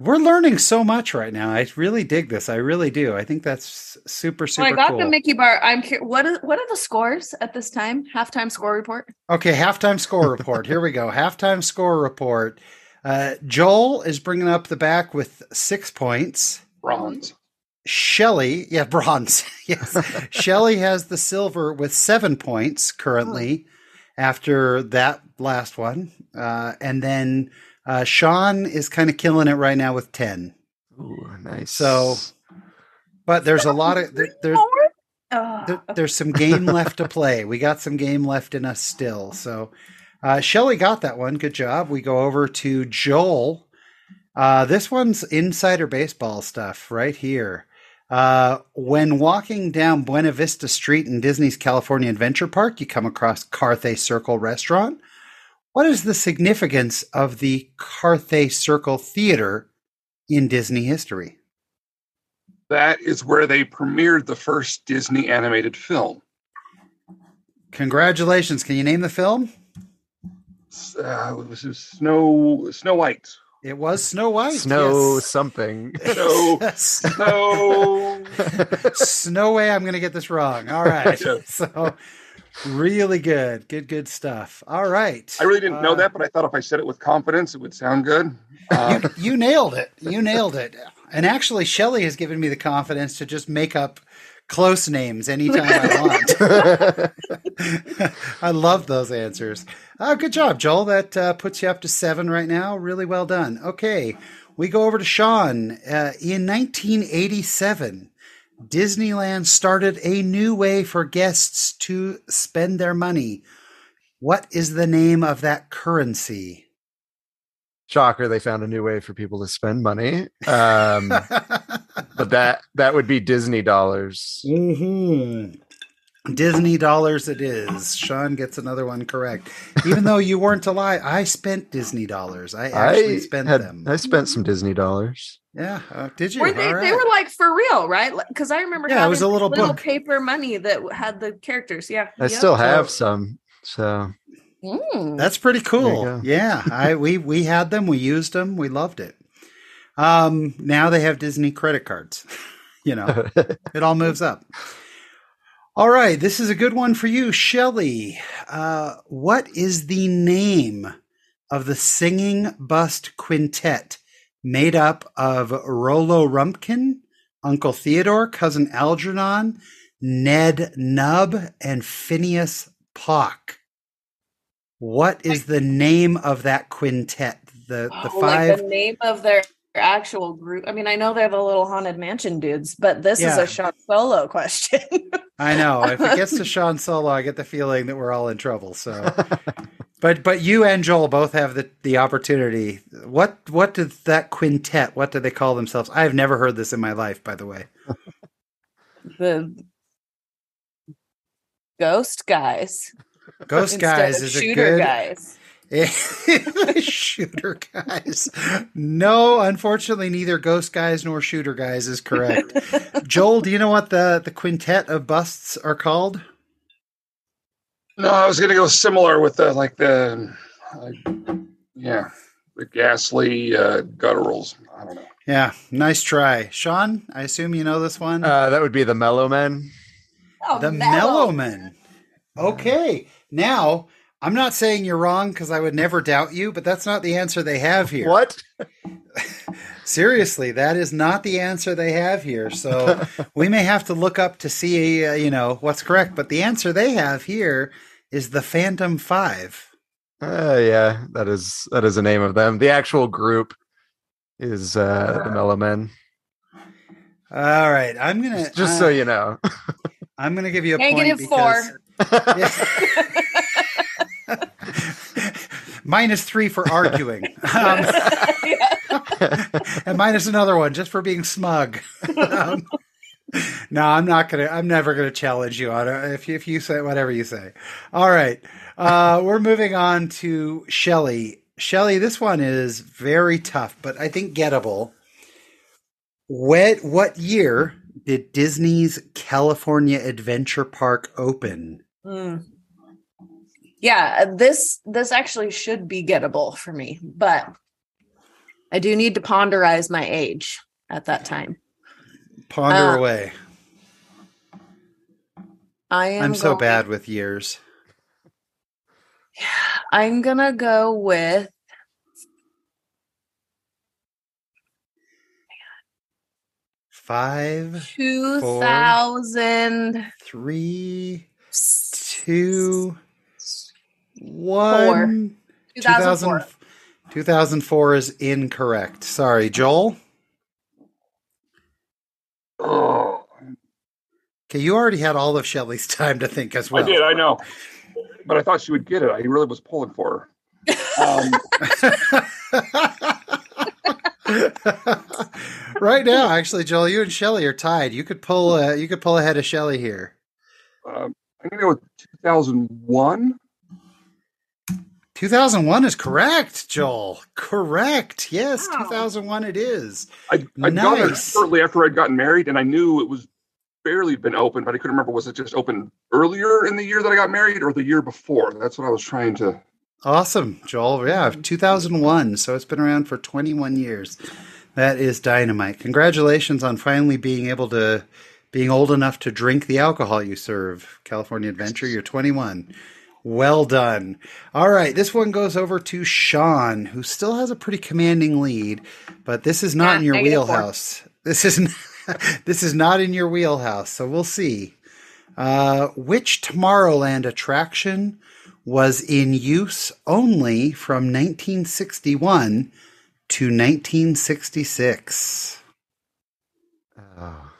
we're learning so much right now. I really dig this. I really do. I think that's super super
Well, I got
cool.
the Mickey bar. I'm cur- what is what are the scores at this time? Halftime score report.
okay, halftime score report. Here we go. Halftime score report. Uh, Joel is bringing up the back with six points.
Bronze.
Shelly, yeah, bronze. yes. Shelly has the silver with seven points currently after that last one. Uh, and then uh, Sean is kind of killing it right now with 10.
Ooh, nice.
So, but there's a lot of, there, there,
Ugh.
there- there's some game left to play. We got some game left in us still. So, uh, Shelly got that one. Good job. We go over to Joel. Uh, this one's insider baseball stuff right here. Uh, when walking down Buena Vista Street in Disney's California Adventure Park, you come across Carthay Circle Restaurant. What is the significance of the Carthay Circle Theater in Disney history?
That is where they premiered the first Disney animated film.
Congratulations. Can you name the film?
Uh, it was Snow Snow White.
It was Snow White.
snow
yes.
something.
Snow Snow.
Snow way, I'm going to get this wrong. All right.
Yeah.
So, really good. Good, good stuff. All right.
I really didn't know
Uh,
that, but I thought if I said it with confidence, it would sound good. Uh,
You, you nailed it. You nailed it. And actually, Shelly has given me the confidence to just make up close names anytime I want. I love those answers. Uh, good job, Joel. That uh, puts you up to seven right now. Really well done. Okay, we go over to Sean. Uh, in 1987, Disneyland started a new way for guests to spend their money. What is the name of that currency?
Shocker, they found a new way for people to spend money. Um, but that that would be Disney dollars.
Mhm. Disney dollars it is. Sean gets another one correct. Even though you weren't alive, I spent Disney dollars. I actually
I
spent
had,
them.
I spent some Disney dollars.
Yeah, uh, did you?
Were they,
All
they were like for real, right? Because I remember
Yeah, it was a little book.
paper money that had the characters. Yeah,
I
Yep.
still have some. So
Mm.
That's pretty cool. Yeah, I we we had them, we used them, we loved it. Um, now they have Disney credit cards. you know, it all moves up. All right, this is a good one for you, Shelley. Uh, what is the name of the singing bust quintet made up of Rollo Rumpkin, Uncle Theodore, cousin Algernon, Ned Nubb, and Phineas Pock? What is the name of that quintet? The the
Oh,
five
like the name of their actual group. I mean, I know they're the little haunted mansion dudes, but this is a Sean Solo question.
I know. If it gets to Sean Solo, I get the feeling that we're all in trouble. So, but but you and Joel both have the the opportunity. What what did that quintet? What do they call themselves? I have never heard this in my life. By the way,
the ghost guys.
Ghost Guys is a
shooter
good
guys.
shooter guys. No, unfortunately, neither Ghost Guys nor Shooter Guys is correct. Joel, do you know what the the quintet of busts are called?
No, I was gonna go similar with the like the, uh, yeah, the ghastly uh, gutturals. I don't know.
Yeah, nice try, Sean. I assume you know this one.
uh, that would be the Mellomen.
Oh,
the
mellow.
Mellowman. Okay, now I'm not saying you're wrong because I would never doubt you, but that's not the answer they have here.
What?
Seriously, that is not the answer they have here. So we may have to look up to see, uh, you know, what's correct. But the answer they have here is the Phantom Five.
Uh, yeah, that is that is the name of them. The actual group is uh, the Mellomen.
All right, I'm gonna
Just, just
uh,
so you know.
I'm gonna give you a
Negative
point
four.
because Yeah. minus three for arguing. Um, and minus another one just for being smug. Um, no, I'm not gonna. I'm never gonna challenge you on. If you, if you say whatever you say. All right, uh, we're moving on to Shelley. Shelley, this one is very tough, but I think gettable. What what year did Disney's California Adventure Park open?
Mm. Yeah, this this actually should be gettable for me, but I do need to ponderize my age at that time.
Ponder
Uh,
away.
I am
I'm so
going-
bad with years.
Yeah, I'm gonna go with
Five,
two thousand
three, two, one.
2004.
2004 is incorrect. Sorry, Joel.
Oh,
Okay, you already had all of Shelley's time to think as well.
I did, I know, but I thought she would get it. I really was pulling for her. Um,
right now, actually, Joel, you and Shelley are tied. You could pull. Uh, you could pull ahead of Shelley here.
um, I'm gonna go with 2001.
2001 is correct, Joel. Mm-hmm. Correct. Yes,
Wow.
2001 it is.
I I got there
Nice.
shortly after I'd gotten married, and I knew it was barely been open, but I couldn't remember was it just open earlier in the year that I got married or the year before. That's what I was trying to.
Awesome, Joel. Yeah, mm-hmm. 2001. So it's been around for 21 years. That is dynamite. Congratulations on finally being able to, being old enough to drink the alcohol you serve. California Adventure, you're 21. Well done. All right, this one goes over to Sean, who still has a pretty commanding lead, but this is not
Yeah,
in your
negative four.
wheelhouse. This is this is not in your wheelhouse. So we'll see. Uh, which Tomorrowland attraction was in use only from 1961 to 1966?
Oh.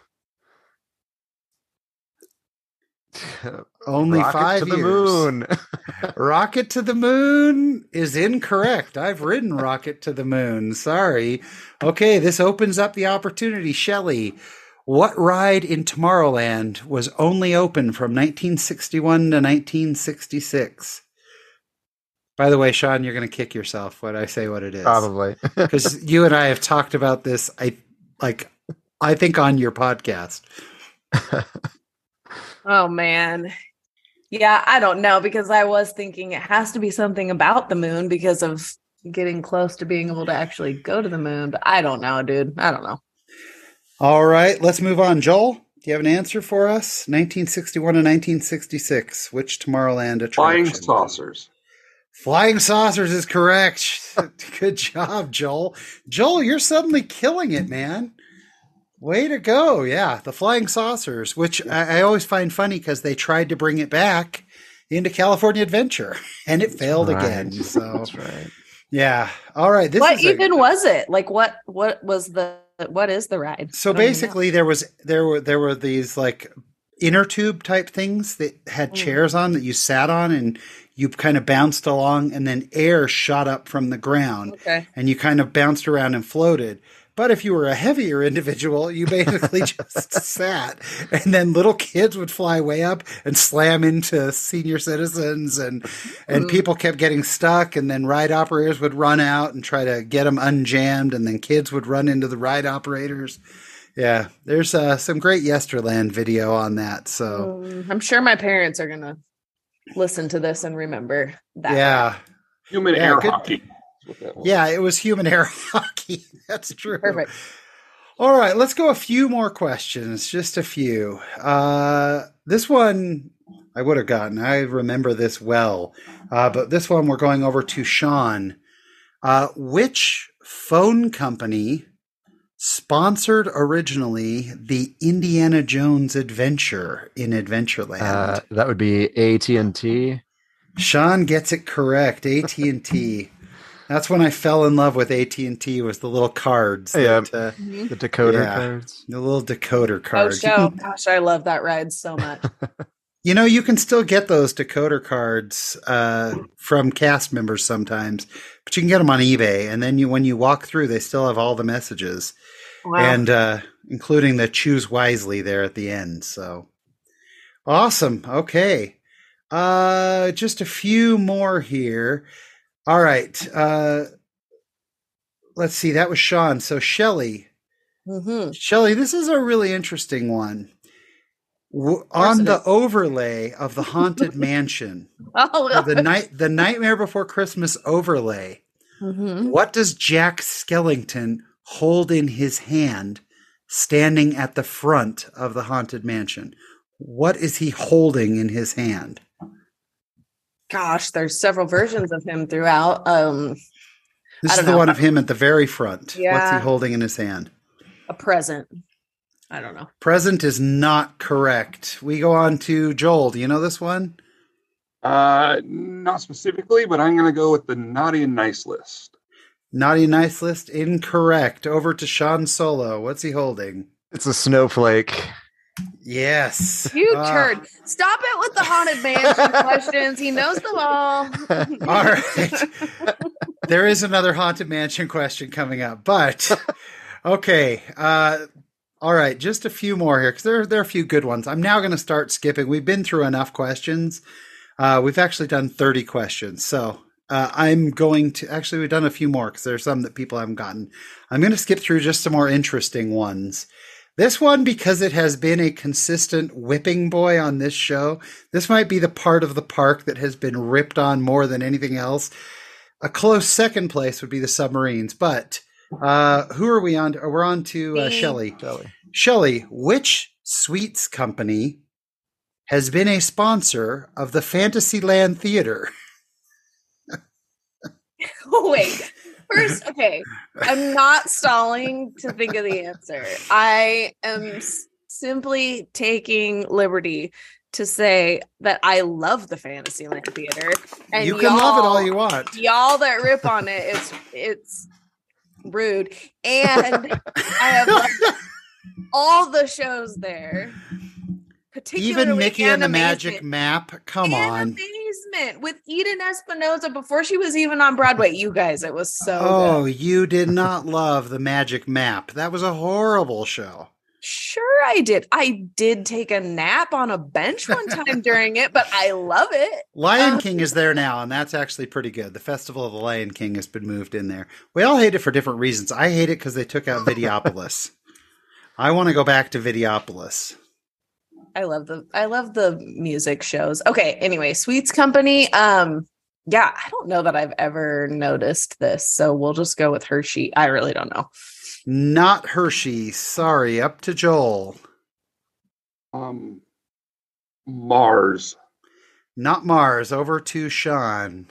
Only
Rocket
five
to the
years.
moon.
Rocket to the Moon is incorrect. I've ridden Rocket to the Moon. Sorry. Okay, this opens up the opportunity. Shelley, what ride in Tomorrowland was only open from 1961 to 1966? By the way, Sean, you're going to kick yourself when I say what it is.
Probably.
Because you and I have talked about this, I like, I think on your podcast.
Oh man. Yeah, I don't know because I was thinking it has to be something about the moon because of getting close to being able to actually go to the moon. But I don't know, dude. I don't know.
All right, let's move on. Joel, do you have an answer for us? 1961 and 1966. Which Tomorrowland attraction?
Flying saucers.
Flying saucers is correct. Good job, Joel. Joel, you're suddenly killing it, man. Way to go. Yeah, the flying saucers, which I, I always find funny because they tried to bring it back into California Adventure and it failed
Right.
again. So,
That's right.
yeah. All right. This
what
is a-
even was it? Like what what was the what is the ride?
So
I don't even know.
basically, there was there were there were these like inner tube type things that had
Mm.
chairs on that you sat on and you kind of bounced along, and then air shot up from the ground,
Okay.
and you kind of bounced around and floated. But if you were a heavier individual, you basically just sat, and then little kids would fly way up and slam into senior citizens, and and
Mm.
people kept getting stuck, and then ride operators would run out and try to get them unjammed, and then kids would run into the ride operators. Yeah, there's uh, some great Yesterland video on that. So
Um, I'm sure my parents are gonna listen to this and remember that.
yeah,
Human
Yeah,
air
good-
hockey. Is what that was.
yeah, it was human air hockey. That's true.
Perfect.
All right, let's go a few more questions, just a few. Uh, this one I would have gotten. I remember this well, uh, but this one we're going over to Sean. Uh, which phone company sponsored originally the Indiana Jones adventure in Adventureland?
Uh, that would be AT and T.
Sean gets it correct. AT and T. That's when I fell in love with AT and T. Was the little cards,
Yeah.
that, uh,
Mhm.
The decoder
Yeah.
cards.
the little decoder
Oh,
cards. Oh,
show. Gosh, I love that ride so much.
You know, you can still get those decoder cards uh, from cast members sometimes, but you can get them on eBay. And then you, when you walk through, they still have all the messages,
Wow.
and uh, including the choose wisely there at the end. So awesome. Okay, uh, just a few more here. All right. Uh, let's see. That was Sean. So Shelly,
hmm
Shelly, this is a really interesting one. W- on the overlay of the haunted mansion,
Oh,
the night, the Nightmare Before Christmas overlay.
Mhm.
What does Jack Skellington hold in his hand, standing at the front of the haunted mansion? What is he holding in his hand?
Gosh, there's several versions of him throughout. Um,
This
I
is
don't
the
know.
one of him at the very front. What's he holding in his hand?
a present. I don't know.
Present is not correct. We go on to Joel. Do you know this one?
Uh, not specifically, but I'm going to go with the naughty and nice list.
Naughty and Nice List incorrect. Over to Sean Solo. What's he holding?
It's a snowflake.
Yes.
You
Ah,
turd. Stop it with the haunted mansion questions. He knows them all.
All right. there is another haunted mansion question coming up, but okay. Uh, all right, just a few more here because there there are a few good ones. I'm now going to start skipping. We've been through enough questions. Uh, we've actually done 30 questions, so uh, I'm going to actually we've done a few more because there are some that people haven't gotten. I'm going to skip through just some more interesting ones. This one, because it has been a consistent whipping boy on this show, this might be the part of the park that has been ripped on more than anything else. A close second place would be the submarines, but uh, who are we on? To? We're on to uh,
Me.
Shelley. Shelley, which sweets company has been a sponsor of the Fantasyland Theater?
oh, Wait. First, okay. I'm not stalling to think of the answer. I am simply taking liberty to say that I love the Fantasyland Theater. And
you can love it all
y'all-
want.
y'all that rip on it it's it's rude and i have loved all the shows there particularly
Even Mickey and the Magic Map. Come on.
With Eden Espinosa before she was even on Broadway. You guys, it was so
Oh,
good.
you did not love the Magic Map. That was a horrible show.
Sure, I did. I did take a nap on a bench one time during it, but I love it.
Lion
Uh,
King is there now, and that's actually pretty good. The Festival of the Lion King has been moved in there. We all hate it for different reasons. I hate it because they took out Videopolis. I want to go back to Videopolis.
I love the I love the music shows. Okay, anyway, Sweets Company. Um, yeah, I don't know that I've ever noticed this, so we'll just go with Hershey. I really don't know.
Not Hershey. Sorry. Up to Joel.
Um, Mars.
Not Mars. Over to Sean.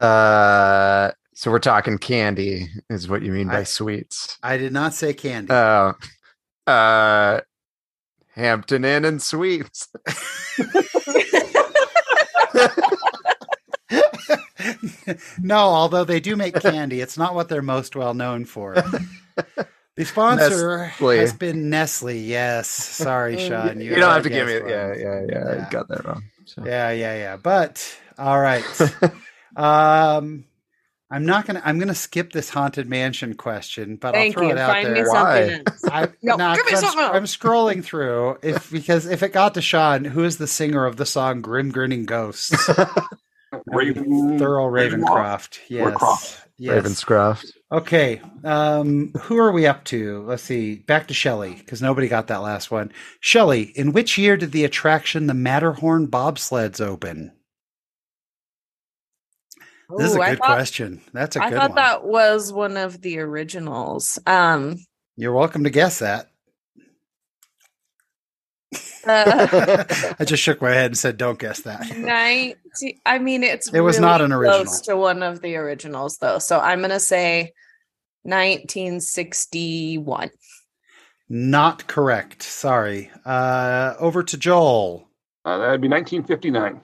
Uh, so we're talking candy, is what you mean by
I-
sweets.
I did not say candy.
Oh, uh, Hampton Inn and Sweets.
no, although they do make candy, it's not what they're most well known for. The sponsor
Nestle.
has been Nestle. Yes. Sorry, Sean.
You, don't have to give me. Yeah, yeah, yeah,
Yeah.
I got that wrong. So.
Yeah, yeah, yeah. But all right. um I'm not gonna I'm gonna skip this haunted mansion question, but
Thank
I'll throw
you.
it out
Find me
there.
Why?
something.
I,
No,
nah,
give me
'cause I'm,
something.
I'm scrolling through if because if it got to Sean, who is the singer of the song Grim Grinning Ghosts?
Raven.
Thurl
Ravenloft.
Ravencroft. Yes.
Croft.
Yes.
Ravenscroft.
Okay. Um, who are we up to? Let's see. Back to Shelley, because nobody got that last one. Shelley, in which year did the attraction the Matterhorn bobsleds open? This is a
I
good
thought-
question. That's a
I
good
thought
one.
that was one of the originals. Um,
You're welcome to guess that.
uh,
I just shook my head and said, "Don't guess that."
90, I mean, it's
It was not an original.
close to one of the originals, though. So I'm gonna say 1961.
Not correct. Sorry. Uh, over to Joel.
Uh, that'd be 1959.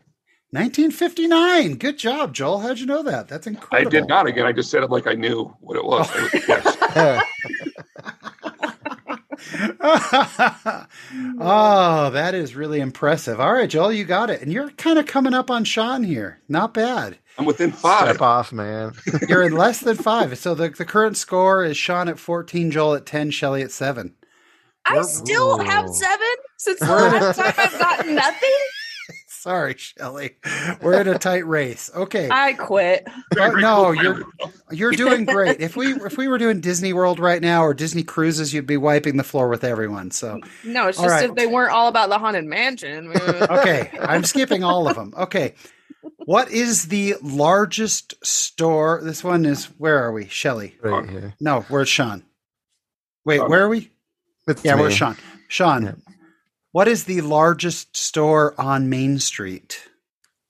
1959. Good job, Joel. How'd you know that? That's incredible.
I did not. Again, I just said it like I knew what it was. Oh. I
oh, that is really impressive. All right, Joel, you got it. And you're kind of coming up on Sean here. Not bad.
I'm within five.
Step off, man.
You're in less than five. So the, the current score is Sean at 14, Joel at 10, Shelly at 7.
I
We're-
still have seven since the last time I've gotten nothing.
Sorry, Shelly. We're in a tight race. Okay.
I quit.
Oh, no, you're you're doing great. If we if we were doing Disney World right now or Disney cruises, you'd be wiping the floor with everyone. So
No, it's
All
just
right.
if they weren't all about the haunted mansion.
okay, I'm skipping all of them. Okay. What is the largest store? This one is where are we? Shelly.
Right here.
No, where's Sean? Wait,
Sean.
where are we?
It's
Yeah,
me.
where's Sean? Sean.
Yeah.
What is the largest store on Main Street?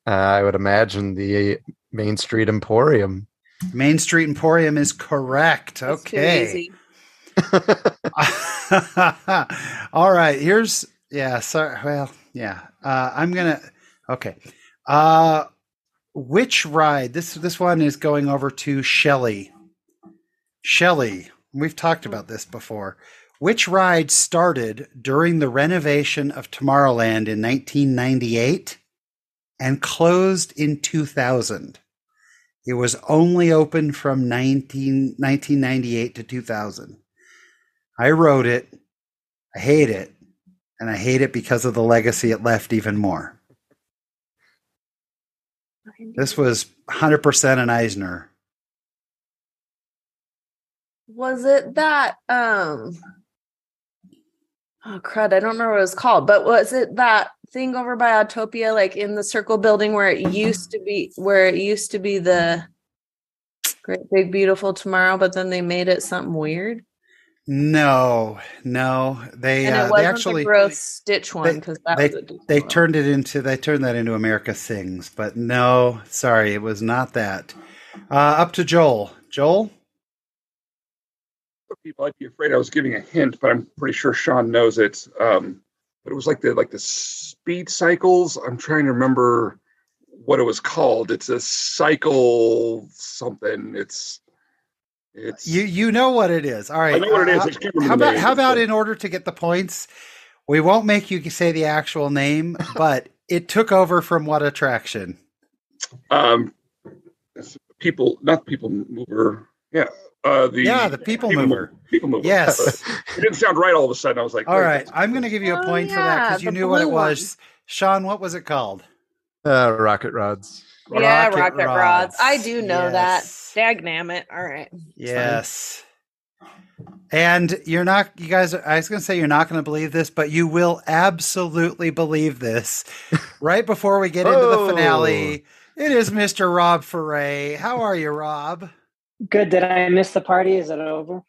Uh, I would imagine the Main Street Emporium.
Main Street Emporium is correct.
That's
okay.
easy.
All right, here's yeah, sorry. Well, yeah. Uh I'm going to Okay. Uh which ride? This this one is going over to Shelly. Shelly, we've talked about this before. Which ride started during the renovation of Tomorrowland in 1998 and closed in 2000? It was only open from 19, 1998 to 2000. I wrote it. I hate it. And I hate it because of the legacy it left even more. This was 100% an Eisner.
Was it that um Oh crud, I don't remember what it was called, but was it that thing over by Autopia, like in the circle building where it used to be where it used to be the great big beautiful tomorrow, but then they made it something weird?
No, no. They
And
uh,
it
they
wasn't
actually
the gross stitch one because that
they
was a
they
one.
turned it into they turned that into America Sings, but no, sorry, it was not that. Uh, up to Joel. Joel?
People might be afraid I was giving a hint, but I'm pretty sure Sean knows it. Um, but it was like the like the speed cycles. I'm trying to remember what it was called. It's a cycle something. It's it's
You you know what it is. All right.
I know what it is.
Uh,
I just can't remember
how about how about in order to get the points, we won't make you say the actual name, but it took over from what attraction?
Um, people, not people mover. Yeah. Uh, the
Yeah, the people mover.
People mover.
Yes.
it didn't sound right all of a sudden. I was like,
All
wait,
right.
that's-
I'm going to give you a
Oh,
point for that because you knew what it
blue
was. Sean, what was it called?
Uh, rocket rods.
yeah,
Rocket
rocket rods.
rods.
I do know
Yes.
that. Dagnam All right.
Yes. And you're not, you guys, I was going to say you're not going to believe this, but you will absolutely believe this. right before we get into the
Oh.
finale, it is Mr. Rob Foray. How are you, Rob?
Good. Did I miss the party? Is it over?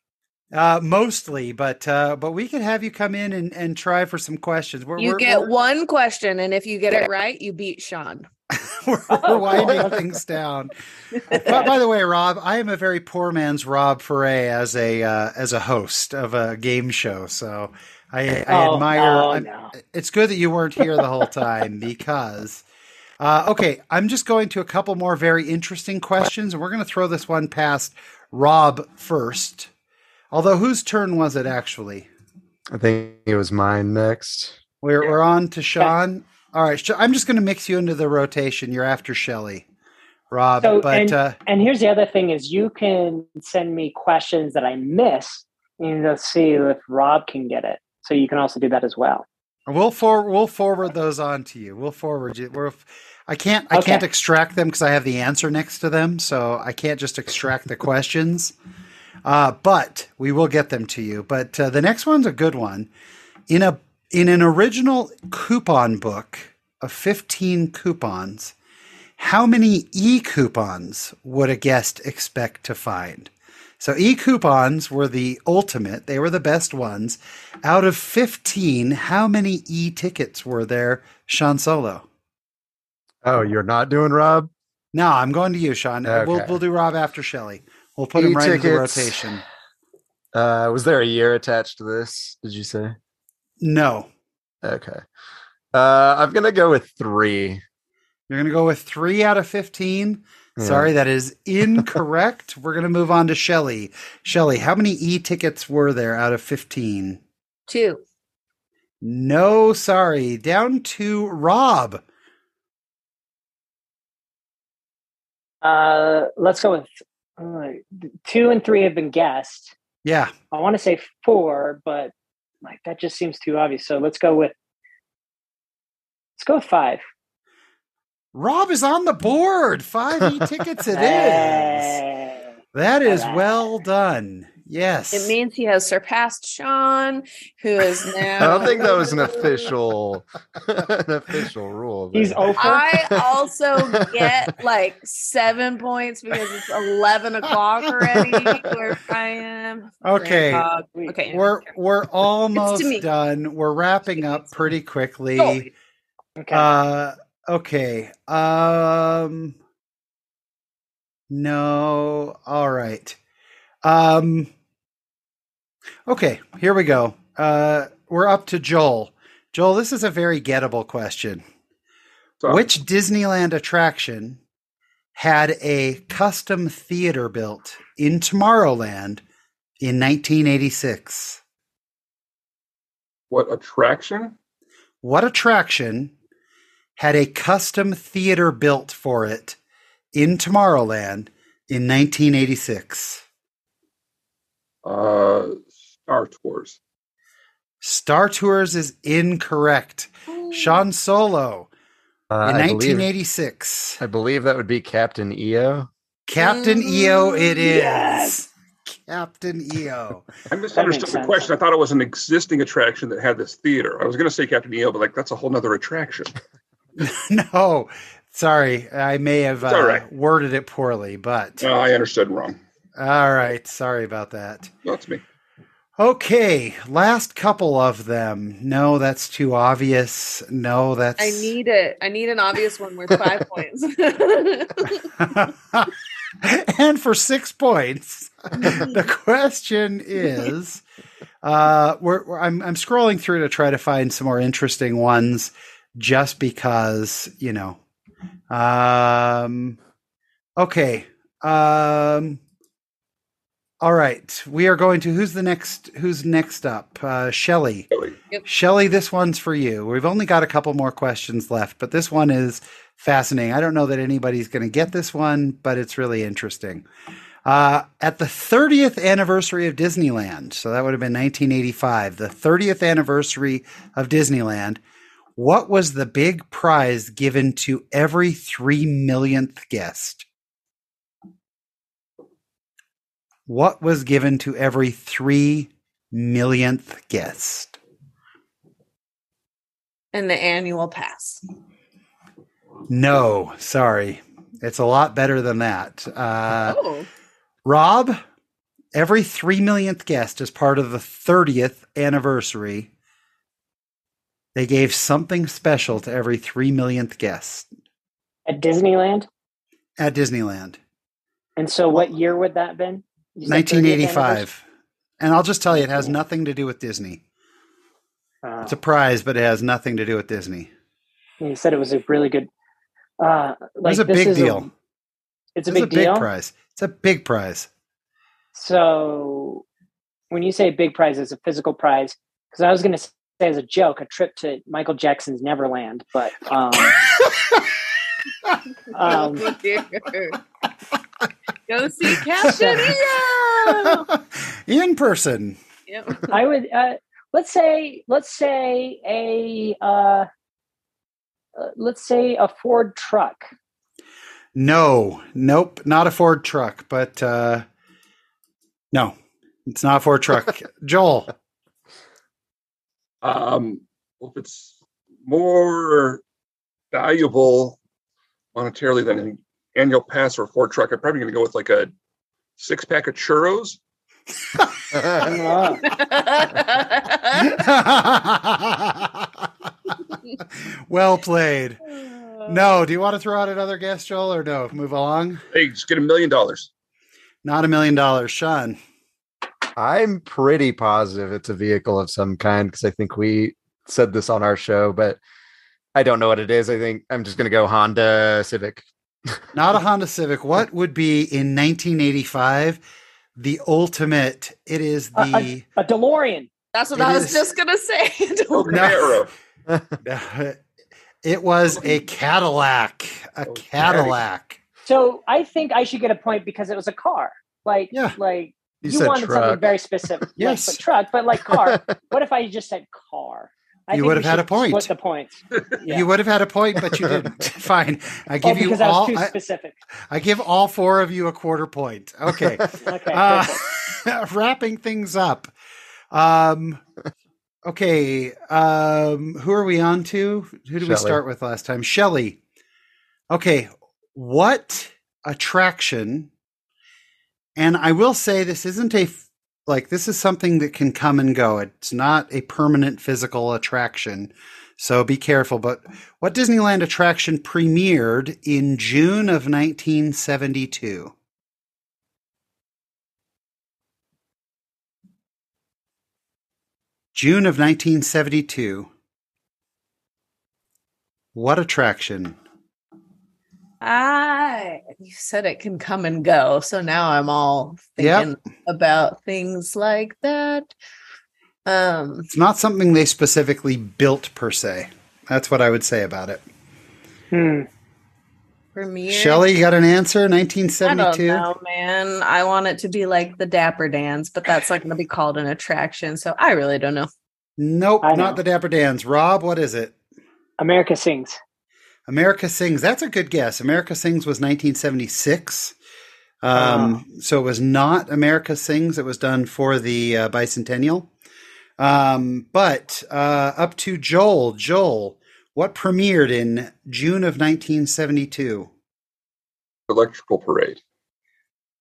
Uh, mostly, but uh, but we could have you come in and, and try for some questions. We're,
You
we're,
get
we're,
one question, and if you get it right, you beat Sean.
we're, we're winding things down. But by the way, Rob, I am a very poor man's Rob Foray as a uh, as a host of a game show. So I, I
oh,
admire.
Oh, no.
It's good that you weren't here the whole time because. Uh, okay, I'm just going to a couple more very interesting questions, and we're going to throw this one past Rob first. Although, whose turn was it actually?
I think it was mine next.
We're, we're on to Sean. All right, I'm just going to mix you into the rotation. You're after Shelly, Rob.
So,
but
and-
uh,
And here's the other thing: is you can send me questions that I miss, and let's see if Rob can get it. So you can also do that as well.
We'll for we'll forward those on to you. We'll forward you. We're, I can't I can't extract them because I have the answer next to them, so I can't just extract the questions. Uh, but we will get them to you. But uh, the next one's a good one. In a in an original coupon book of 15 coupons, how many e coupons would a guest expect to find? So e coupons were the ultimate, they were the best ones. Out of 15, how many e tickets were there, Sean Solo?
Oh, you're not doing Rob?
No, I'm going to you, Sean. We'll, we'll do Rob after Shelley. We'll put him right into the rotation.
Uh, was there a year attached to this? Did you say?
No.
Okay. Uh, I'm gonna go with three.
You're going to go with three out of 15.
Yeah.
Sorry, that is incorrect. We're going to move on to Shelley. Shelley, how many e tickets were there out of 15?
Two.
No, sorry. Down to Rob.
Uh, let's go with uh, two and three have been guessed.
Yeah.
I want to say four, but like that just seems too obvious. So let's go with let's go with five.
Rob is on the board. Five e tickets it is. That is well done. Yes.
It means he has surpassed Sean, who is now.
I don't think that was an official, an official rule.
He's over.
I also get like seven points because it's 11 o'clock already where I am.
Okay.
Okay.
we're we're almost done. We're wrapping up pretty quickly.
Oh,
Okay.
Uh okay. Um No. All right. Um Okay, here we go. Uh we're up to Joel. Joel, this is a very gettable question.
So,
Which Disneyland attraction had a custom theater built in Tomorrowland in 1986?
what attraction?
What attraction had a custom theater built for it in Tomorrowland in 1986?
Uh, Star Tours.
Star Tours is incorrect. Sean Solo
Uh,
in
I, believe,
1986.
I believe that would be Captain EO.
Captain EO it is.
Yes.
Captain EO.
I misunderstood the question. I thought it was an existing attraction that had this theater. I was going to say Captain EO, but like that's a whole nother attraction.
no, sorry. I may have uh,
right.
worded it poorly, but
No, I understood wrong.
all right. Sorry about that.
That's me.
Okay, last couple of them. No, that's too obvious. No, that's
I need it. I need an obvious one worth five points.
and for six points, the question is, uh, we're, we're- I'm I'm scrolling through to try to find some more interesting ones, just because you know. Um, okay. Um, All right, we are going to who's the next? Who's next up? Uh, Shelly.
Really.
Shelly, this one's for you. We've only got a couple more questions left, but this one is fascinating. I don't know that anybody's going to get this one, but it's really interesting. Uh, at the 30th anniversary of Disneyland, so that would have been 1985, the 30th anniversary of Disneyland, what was the big prize given to every three millionth guest? What was given to every three millionth guest?
And the annual pass.
No, sorry. It's a lot better than that. Uh,
oh.
Rob, every three millionth guest is part of the 30th anniversary, they gave something special to every three millionth guest
At Disneyland.
at Disneyland.
And so, what year would that have been? You said 30th anniversary?
1985. And I'll just tell you, it has nothing to do with Disney.
Uh,
It's a prize, but it has nothing to do with Disney.
you said it was a really good. Uh,
It
like
was a
this
big
is
deal.
it's a big deal.
It's
big
a big
deal.
prize. It's a big prize.
So, when you say big prize, it's a physical prize. Because I was going to say as a joke, a trip to Michael Jackson's Neverland, but um, um,
Go see Captain
In person.
Yep.
I would uh, let's say let's say a uh, uh, let's say a Ford truck.
No, nope, not a Ford truck, but uh, no, it's not a Ford truck. Joel,
Um, well, if it's more valuable monetarily than an annual pass or a Ford truck, I'm probably going to go with like a six pack of churros.
Well played. No, do you want to throw out another guess, Joel, or no? Move along.
Hey, just get a million dollars.
Not a million dollars, Sean.
I'm pretty positive it's a vehicle of some kind because I think we said this on our show, but I don't know what it is. I think I'm just going to go Honda Civic.
Not a Honda Civic. What would be in 1985 the ultimate? It is
A-
the.
a DeLorean.
That's what
It
I was
is-
just gonna say.
No. It was a Cadillac. A Cadillac.
So I think I should get a point because it was a car. Like,
Yeah.
like
You
you,
said
wanted something very specific.
Yes.
like, but truck, but like car. what if I just said car? I
You
think
would have had a point.
Split the points. Yeah.
You would have had a point, but you didn't. Fine. I
oh,
give you
because I was
all.
too specific.
I give all four of you a quarter point. Okay.
Okay.
Uh, wrapping things up. Um, okay. Um, who are we on to? Who did we start with last time? Shelley. Okay. What attraction? And I will say this isn't a like this is something that can come and go. It's not a permanent physical attraction. So be careful. But what Disneyland attraction premiered in June of 1972? June of 1972. What attraction?
I you said it can come and go, so now I'm all
Yep.
thinking about things like that. Um,
It's not something they specifically built per se. That's what I would say about it.
Hmm.
premiere.
Shelley, you got an answer?
I don't
1972?
know, man. I want it to be like the Dapper Dans, but that's not going to be called an attraction. So I really don't know.
Nope,
I
not
know.
the Dapper Dans. Rob, what is it?
America sings.
America Sings. That's a good guess. America Sings was 1976. Um, So it was not America Sings. It was done for the uh, bicentennial. Um, but uh, up to Joel. Joel, what premiered in June of 1972?
Electrical parade.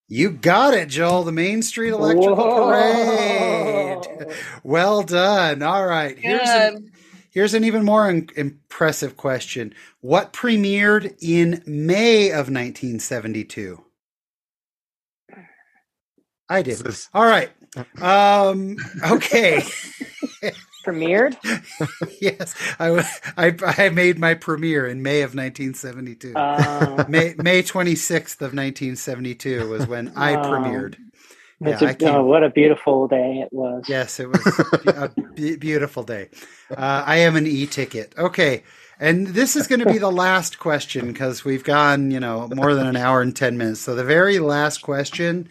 You got it, Joel. The Main Street Electrical
Whoa.
Parade. Well done. All right. Here's an, here's an even more in- impressive question. What premiered in May of 1972? I did. All right. Um, okay.
Premiered.
yes, I, I I made my premiere in May of 1972.
Um,
May May 26th of 1972 was when I
Um,
premiered.
It's
Yeah,
a-
I can't-
oh, what a beautiful day it was.
Yes, it was a beautiful day. Uh, I am an e-ticket. Okay. And this is going to be the last question because we've gone, you know, more than an hour and 10 minutes. So the very last question.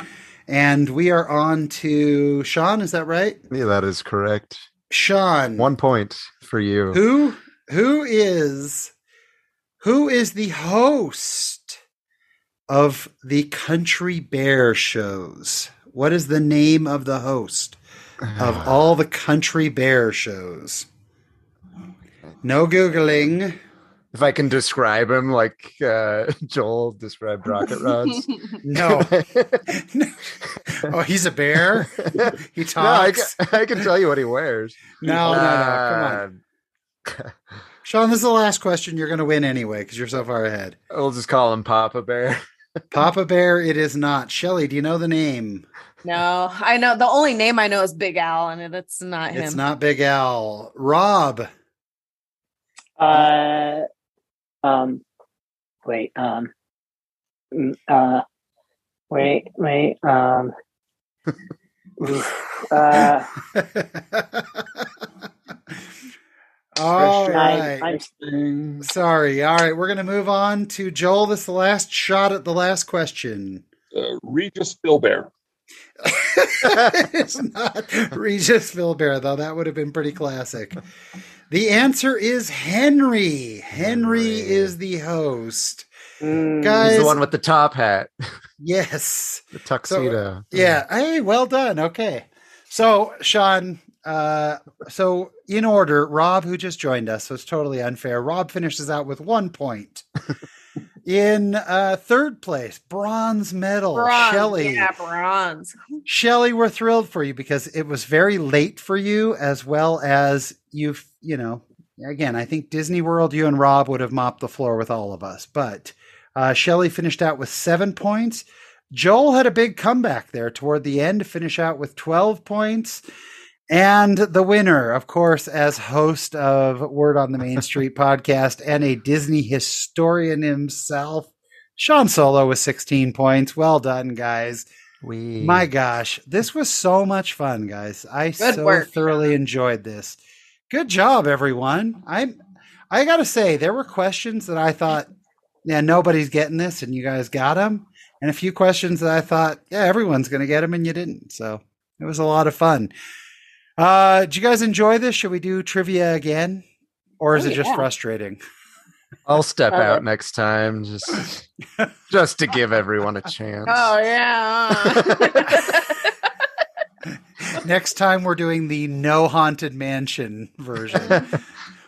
And we are on to Sean. Is that right?
Yeah, that is correct.
Sean.
One point for you.
Who who is who is the host of the Country Bear shows? What is the name of the host of all the Country Bear shows? No googling.
If I can describe him like uh, Joel described Rocket Rods.
No. oh, he's a bear. He
No, I,
talks.
I can tell you what he wears.
No, no, no. Come on,
Uh,
Sean. This is the last question. You're going to win anyway because you're so far ahead.
We'll just call him Papa Bear.
Papa Bear. It is not. Shelley, do you know the name?
No, I know the only name I know is Big Al, and it's not him.
It's not Big Al. Rob.
Uh, um, wait, um, mm, uh, wait, wait, um, uh,
All
I, I'm...
Sorry. All right. We're going to move on to Joel. This is the last shot at the last question.
Uh, Regis Philbear.
it's not Regis Philbear, though. That would have been pretty classic. The answer is Henry. Henry
Henry.
is the host.
mm,
Guys-
He's the one with the top hat,
Yes.
the tuxedo.
Yeah. Hey, well done. Okay. So, Sean, uh, so in order, Rob, who just joined us, so it's totally unfair. Rob finishes out with one point. in uh, third place, bronze medal,
bronze.
Shelley.
Yeah, bronze.
Shelley, we're thrilled for you because it was very late for you, as well as you've, you know, again, I think Disney World, you and Rob would have mopped the floor with all of us. But uh, Shelley finished out with seven points. Joel had a big comeback there toward the end to finish out with 12 points. And the winner, of course, as host of Word on the Main Street podcast and a Disney historian himself, Sean Solo with 16 points. Well done, guys.
We
My gosh, this was so much fun, guys. I
Good
so
work,
thoroughly
Sean.
enjoyed this. Good job, everyone. I'm I got to say there were questions that I thought, yeah, nobody's getting this, and you guys got them, and a few questions that I thought, yeah, everyone's going to get them, and you didn't. So it was a lot of fun. Uh, did you guys enjoy this? Should we do trivia again, or is
Oh,
it just
yeah.
frustrating?
I'll step
Uh,
out next time just just to give everyone a chance.
Oh yeah.
Next time we're doing the no haunted mansion version.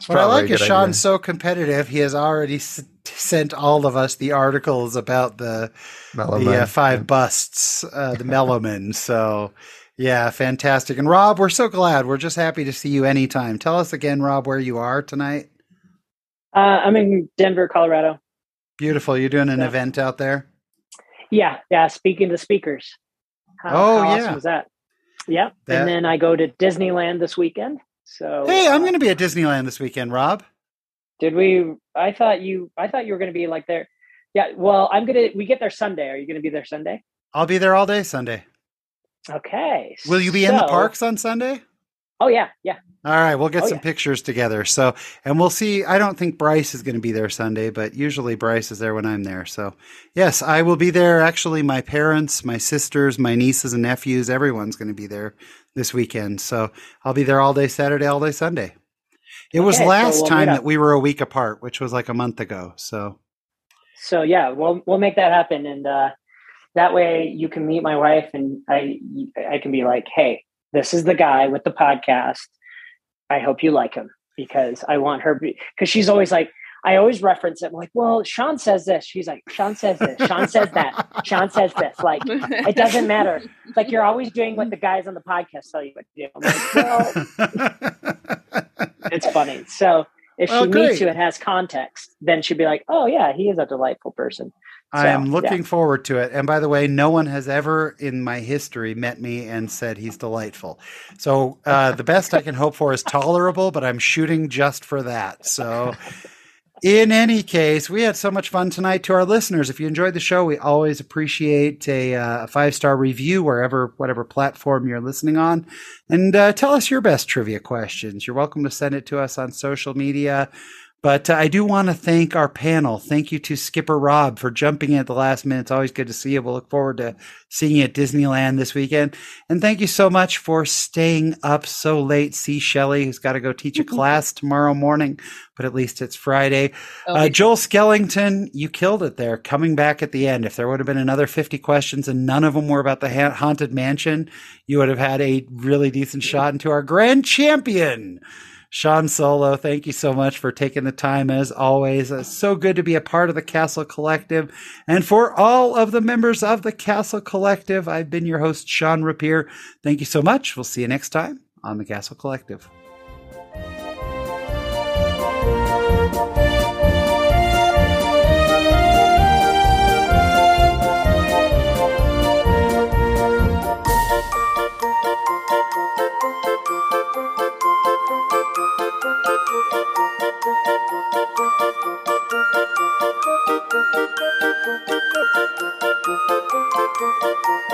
What I like is Sean's so competitive. He has already s- sent all of us the articles about the
Mellow
the uh, five busts, uh, the Mellomen. So, yeah, fantastic. And Rob, we're so glad. We're just happy to see you anytime. Tell us again, Rob, where you are tonight.
Uh, I'm in Denver, Colorado.
Beautiful. You're doing an
Yeah.
event out there.
Yeah, yeah. Speaking to speakers. How,
Oh,
how
yeah.
awesome was that? Yep.
That-
And then I go to Disneyland this weekend. So
Hey, I'm
uh,
going to be at Disneyland this weekend, Rob.
Did we? I thought you. I thought you were going to be like there. Yeah. Well, I'm gonna. We get there Sunday. Are you going to be there Sunday?
I'll be there all day Sunday.
Okay.
Will you be in the parks on Sunday?
Oh yeah, yeah.
All right, we'll get
Oh,
some
yeah.
pictures together. So, and we'll see. I don't think Bryce is going to be there Sunday, but usually Bryce is there when I'm there. So, yes, I will be there. Actually, my parents, my sisters, my nieces and nephews, everyone's going to be there this weekend. So, I'll be there all day Saturday, all day Sunday. It was
Okay, so
last
we'll
time that we were a week apart, which was like a month ago. So,
So yeah, we'll we'll make that happen, and uh, that way you can meet my wife, and I I can be like, hey, this is the guy with the podcast. I hope you like him because I want her because she's always like. I always reference it. I'm like, well, Sean says this. She's like, Sean says this. Sean says that. Sean says this. Like, it doesn't matter. It's like you're always doing what the guys on the podcast tell you what to do. Like, well, it's funny. So if
Well,
she
great.
meets you and has context, then she'd be like, "Oh yeah, he is a delightful person."
I am looking forward to it. And by the way, no one has ever in my history met me and said he's delightful. So uh, the best I can hope for is tolerable, but I'm shooting just for that. So in any case, we had so much fun tonight. To our listeners, if you enjoyed the show, we always appreciate a, uh, five star review wherever, whatever platform you're listening on, and uh, tell us your best trivia questions. You're welcome to send it to us on social media. But uh, I do want to thank our panel. Thank you to Skipper Rob for jumping in at the last minute. It's always good to see you. We'll look forward to seeing you at Disneyland this weekend. And thank you so much for staying up so late. Sea Shelley, who's got to go teach a class tomorrow morning, but at least it's Friday.
Oh,
Uh, Joel Skellington, you killed it there, coming back at the end. If there would have been another 50 questions and none of them were about the ha- Haunted Mansion, you would have had a really decent shot into our grand champion. Sean Solo, thank you so much for taking the time as always. It's so good to be a part of the Castle Collective. And for all of the members of the Castle Collective, I've been your host, Shawn Rapier. Thank you so much. We'll see you next time on the Castle Collective.
Música